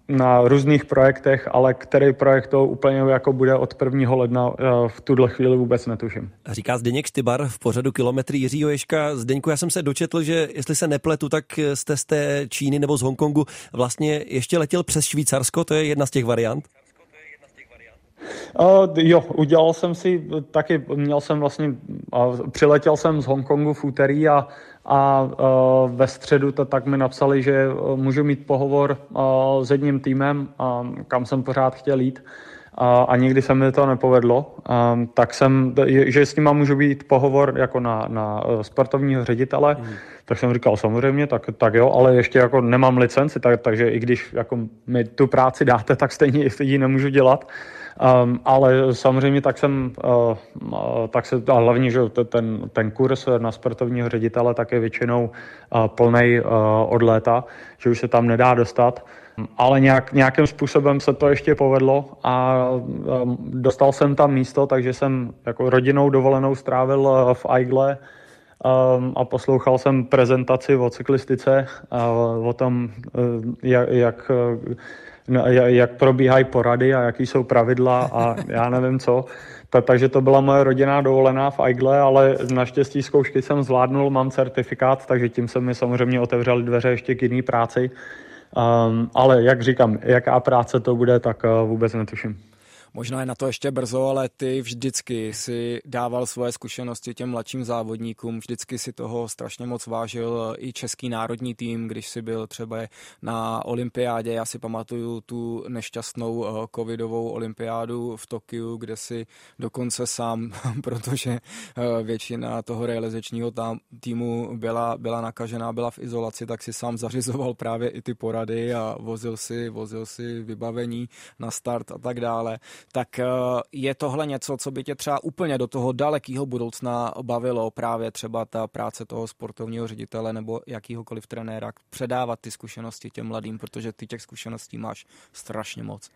na různých projektech, ale který projekt to úplně jako bude od 1. ledna eh, v tuhle chvíli vůbec netuším. Říká Zdeněk Štybar v pořadu Kilometry Jiřího Ješka. Zdeňku, já jsem se dočetl, že jestli se nepletu, tak jste z té Číny nebo z Hongkongu vlastně ještě letěl přes Švýcarsko, to je jedna z těch variant? Uh, jo, udělal jsem si taky, měl jsem vlastně, uh, přiletěl jsem z Hongkongu v úterý a a uh, ve středu to tak mi napsali, že uh, můžu mít pohovor uh, s jedním týmem, kam jsem pořád chtěl jít a, a nikdy se mi to nepovedlo, um, tak jsem, že s nima můžu být pohovor jako na, na sportovního ředitele, mm. tak jsem říkal samozřejmě, tak, tak jo, ale ještě jako nemám licenci, tak, takže i když jako mi tu práci dáte, tak stejně ji nemůžu dělat. Um, ale samozřejmě tak jsem, uh, tak se, a hlavně, že ten, ten kurz na sportovního ředitele tak je většinou uh, plný uh, od léta, že už se tam nedá dostat. Ale nějak, nějakým způsobem se to ještě povedlo a um, dostal jsem tam místo, takže jsem jako rodinou dovolenou strávil uh, v Aigle um, a poslouchal jsem prezentaci o cyklistice, uh, o tom, uh, jak, jak No, jak probíhají porady a jaký jsou pravidla a já nevím co. Ta, takže to byla moje rodinná dovolená v Aigle, ale naštěstí zkoušky jsem zvládnul, mám certifikát, takže tím se mi samozřejmě otevřely dveře ještě k jiný práci. Um, ale jak říkám, jaká práce to bude, tak uh, vůbec netuším. Možná je na to ještě brzo, ale ty vždycky si dával svoje zkušenosti těm mladším závodníkům, vždycky si toho strašně moc vážil i český národní tým, když si byl třeba na olympiádě. Já si pamatuju tu nešťastnou eh, covidovou olympiádu v Tokiu, kde si dokonce sám, [LAUGHS] protože eh, většina toho realizačního týmu byla, byla nakažená, byla v izolaci, tak si sám zařizoval právě i ty porady a vozil si, vozil si vybavení na start a tak dále tak eh, je tohle něco, co by tě třeba úplně do toho dalekého budoucna bavilo, právě třeba ta práce toho sportovního ředitele nebo jakýhokoliv trenéra, předávat ty zkušenosti těm mladým, protože ty těch zkušeností máš strašně moc.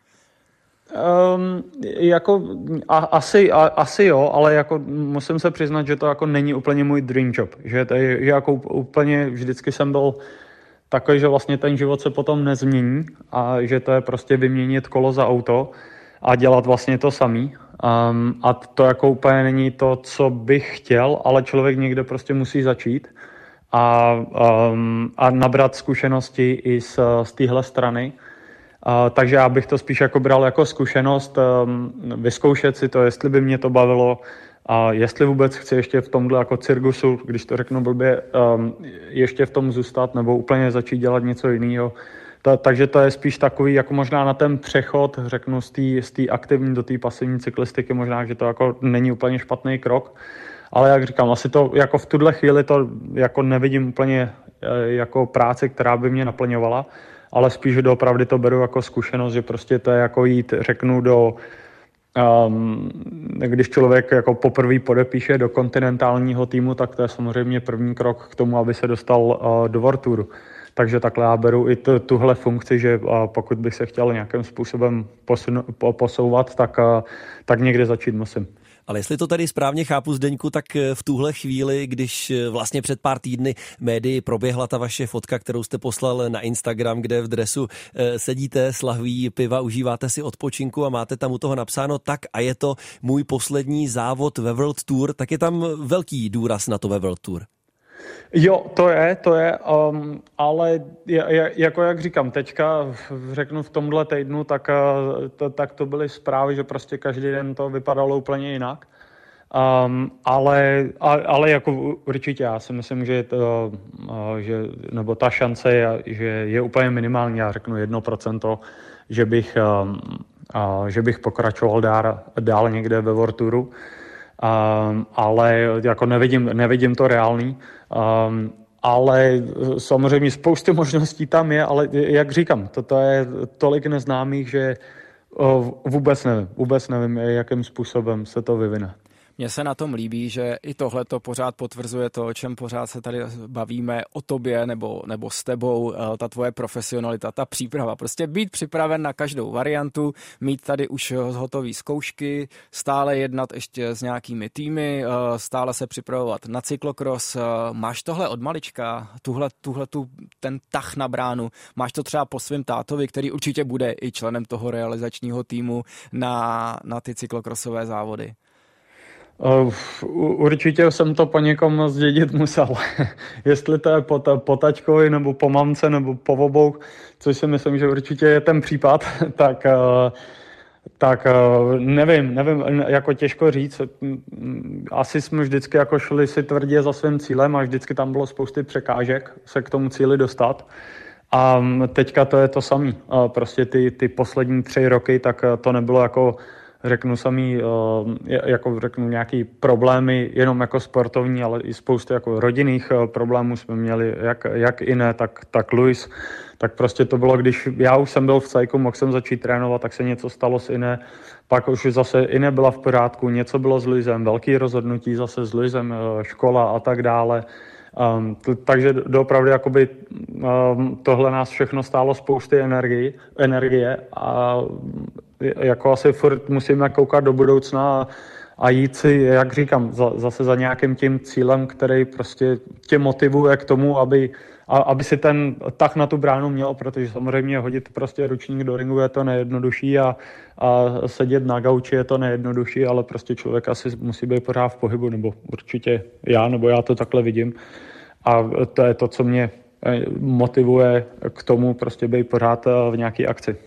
Um, jako a, asi, a, asi jo, ale jako musím se přiznat, že to jako není úplně můj dream job, že, to je, že jako úplně vždycky jsem byl takový, že vlastně ten život se potom nezmění a že to je prostě vyměnit kolo za auto a dělat vlastně to samý. Um, a to jako úplně není to, co bych chtěl, ale člověk někde prostě musí začít a, um, a nabrat zkušenosti i z, z téhle strany. Uh, takže já bych to spíš jako bral jako zkušenost, um, vyzkoušet si to, jestli by mě to bavilo, a jestli vůbec chci ještě v tomhle jako cirkusu, když to řeknu blbě, um, ještě v tom zůstat nebo úplně začít dělat něco jiného, ta, takže to je spíš takový, jako možná na ten přechod, řeknu, z té aktivní do té pasivní cyklistiky, možná, že to jako není úplně špatný krok. Ale jak říkám, asi to jako v tuhle chvíli to jako nevidím úplně eh, jako práci, která by mě naplňovala, ale spíš doopravdy to beru jako zkušenost, že prostě to je jako jít, řeknu, do Um, když člověk jako poprvé podepíše do kontinentálního týmu, tak to je samozřejmě první krok k tomu, aby se dostal uh, do World Touru. Takže takhle já beru i tu, tuhle funkci, že pokud bych se chtěl nějakým způsobem posun, posouvat, tak, tak někde začít musím. Ale jestli to tady správně chápu, Zdeňku, tak v tuhle chvíli, když vlastně před pár týdny médii proběhla ta vaše fotka, kterou jste poslal na Instagram, kde v dresu e, sedíte, slahví piva, užíváte si odpočinku a máte tam u toho napsáno tak a je to můj poslední závod ve World Tour, tak je tam velký důraz na to ve World Tour. Jo, to je, to je, um, ale je, jako jak říkám, teďka řeknu v tomhle týdnu, tak, uh, to, tak to byly zprávy, že prostě každý den to vypadalo úplně jinak. Um, ale, ale jako určitě já si myslím, že, to, že nebo ta šance je, že je úplně minimální, já řeknu 1%, že bych, um, že bych pokračoval dál, dál někde ve Vorturu, um, ale jako nevidím, nevidím to reálný. Um, ale samozřejmě spousty [LAUGHS] možností tam je, ale jak říkám, toto je tolik neznámých, že vůbec nevím, vůbec nevím, jakým způsobem se to vyvine. Mně se na tom líbí, že i tohle to pořád potvrzuje to, o čem pořád se tady bavíme o tobě nebo, nebo s tebou, eh, ta tvoje profesionalita, ta příprava. Prostě být připraven na každou variantu, mít tady už hotové zkoušky, stále jednat ještě s nějakými týmy, eh, stále se připravovat na cyklokros. Eh, máš tohle od malička, tuhle, tuhle tu, ten tah na bránu, máš to třeba po svém tátovi, který určitě bude i členem toho realizačního týmu na, na ty cyklokrosové závody. Uh, určitě jsem to po někom zdědit musel. [LAUGHS] Jestli to je po, po taťkovi, nebo po mamce, nebo po obou, což si myslím, že určitě je ten případ, [LAUGHS] tak, uh, tak uh, nevím, nevím, jako těžko říct. Asi jsme vždycky jako šli si tvrdě za svým cílem a vždycky tam bylo spousty překážek se k tomu cíli dostat. A teďka to je to samé. Prostě ty, ty poslední tři roky, tak to nebylo jako řeknu samý, eh, jako řeknu nějaký problémy, jenom jako sportovní, ale i spoustu jako rodinných eh, problémů jsme měli, jak, jak Iné, tak, tak Luis. Tak prostě to bylo, když já už jsem byl v cajku, mohl jsem začít trénovat, tak se něco stalo s Iné, pak už zase Iné byla v pořádku, něco bylo s Luisem, velký rozhodnutí zase s Luisem, eh, škola a tak dále. Um, to, takže doopravdy jakoby, um, tohle nás všechno stálo spousty energie, energie a jako asi furt musíme koukat do budoucna a, a jít si, jak říkám, za, zase za nějakým tím cílem, který prostě tě motivuje k tomu, aby, a, aby si ten tah na tu bránu měl, protože samozřejmě hodit prostě ručník do ringu je to nejjednodušší a, a sedět na gauči je to nejjednodušší, ale prostě člověk asi musí být pořád v pohybu, nebo určitě já, nebo já to takhle vidím. A to je to, co mě eh, motivuje k tomu prostě být pořád eh, v nějaké akci.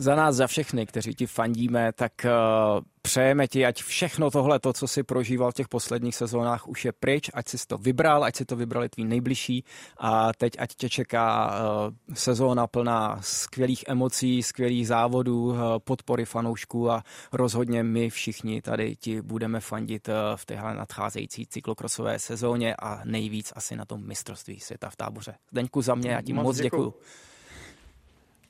Za nás, za všechny, kteří ti fandíme, tak uh, přejeme ti, ať všechno tohle, to, co si prožíval v těch posledních sezónách, už je pryč, ať si to vybral, ať si to vybrali tví nejbližší a teď ať tě čeká uh, sezóna plná skvělých emocí, skvělých závodů, uh, podpory fanoušků a rozhodně my všichni tady ti budeme fandit uh, v téhle nadcházející cyklokrosové sezóně a nejvíc asi na tom mistrovství světa v táboře. Zdeňku za mě, já ti moc, moc děkuju. děkuju.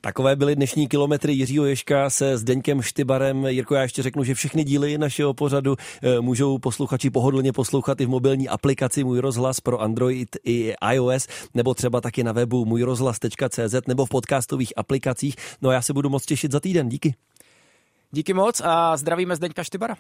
Takové byly dnešní kilometry Jiřího Ješka se Zdeňkem Štybarem. Jirko, já ještě řeknu, že všechny díly našeho pořadu eh, můžou posluchači pohodlně poslouchat i v mobilní aplikaci Můj rozhlas pro Android i iOS, nebo třeba taky na webu můjrozhlas.cz nebo v podcastových aplikacích. No a já se budu moc těšit za týden. Díky. Díky moc a zdravíme Zdeňka Štybara.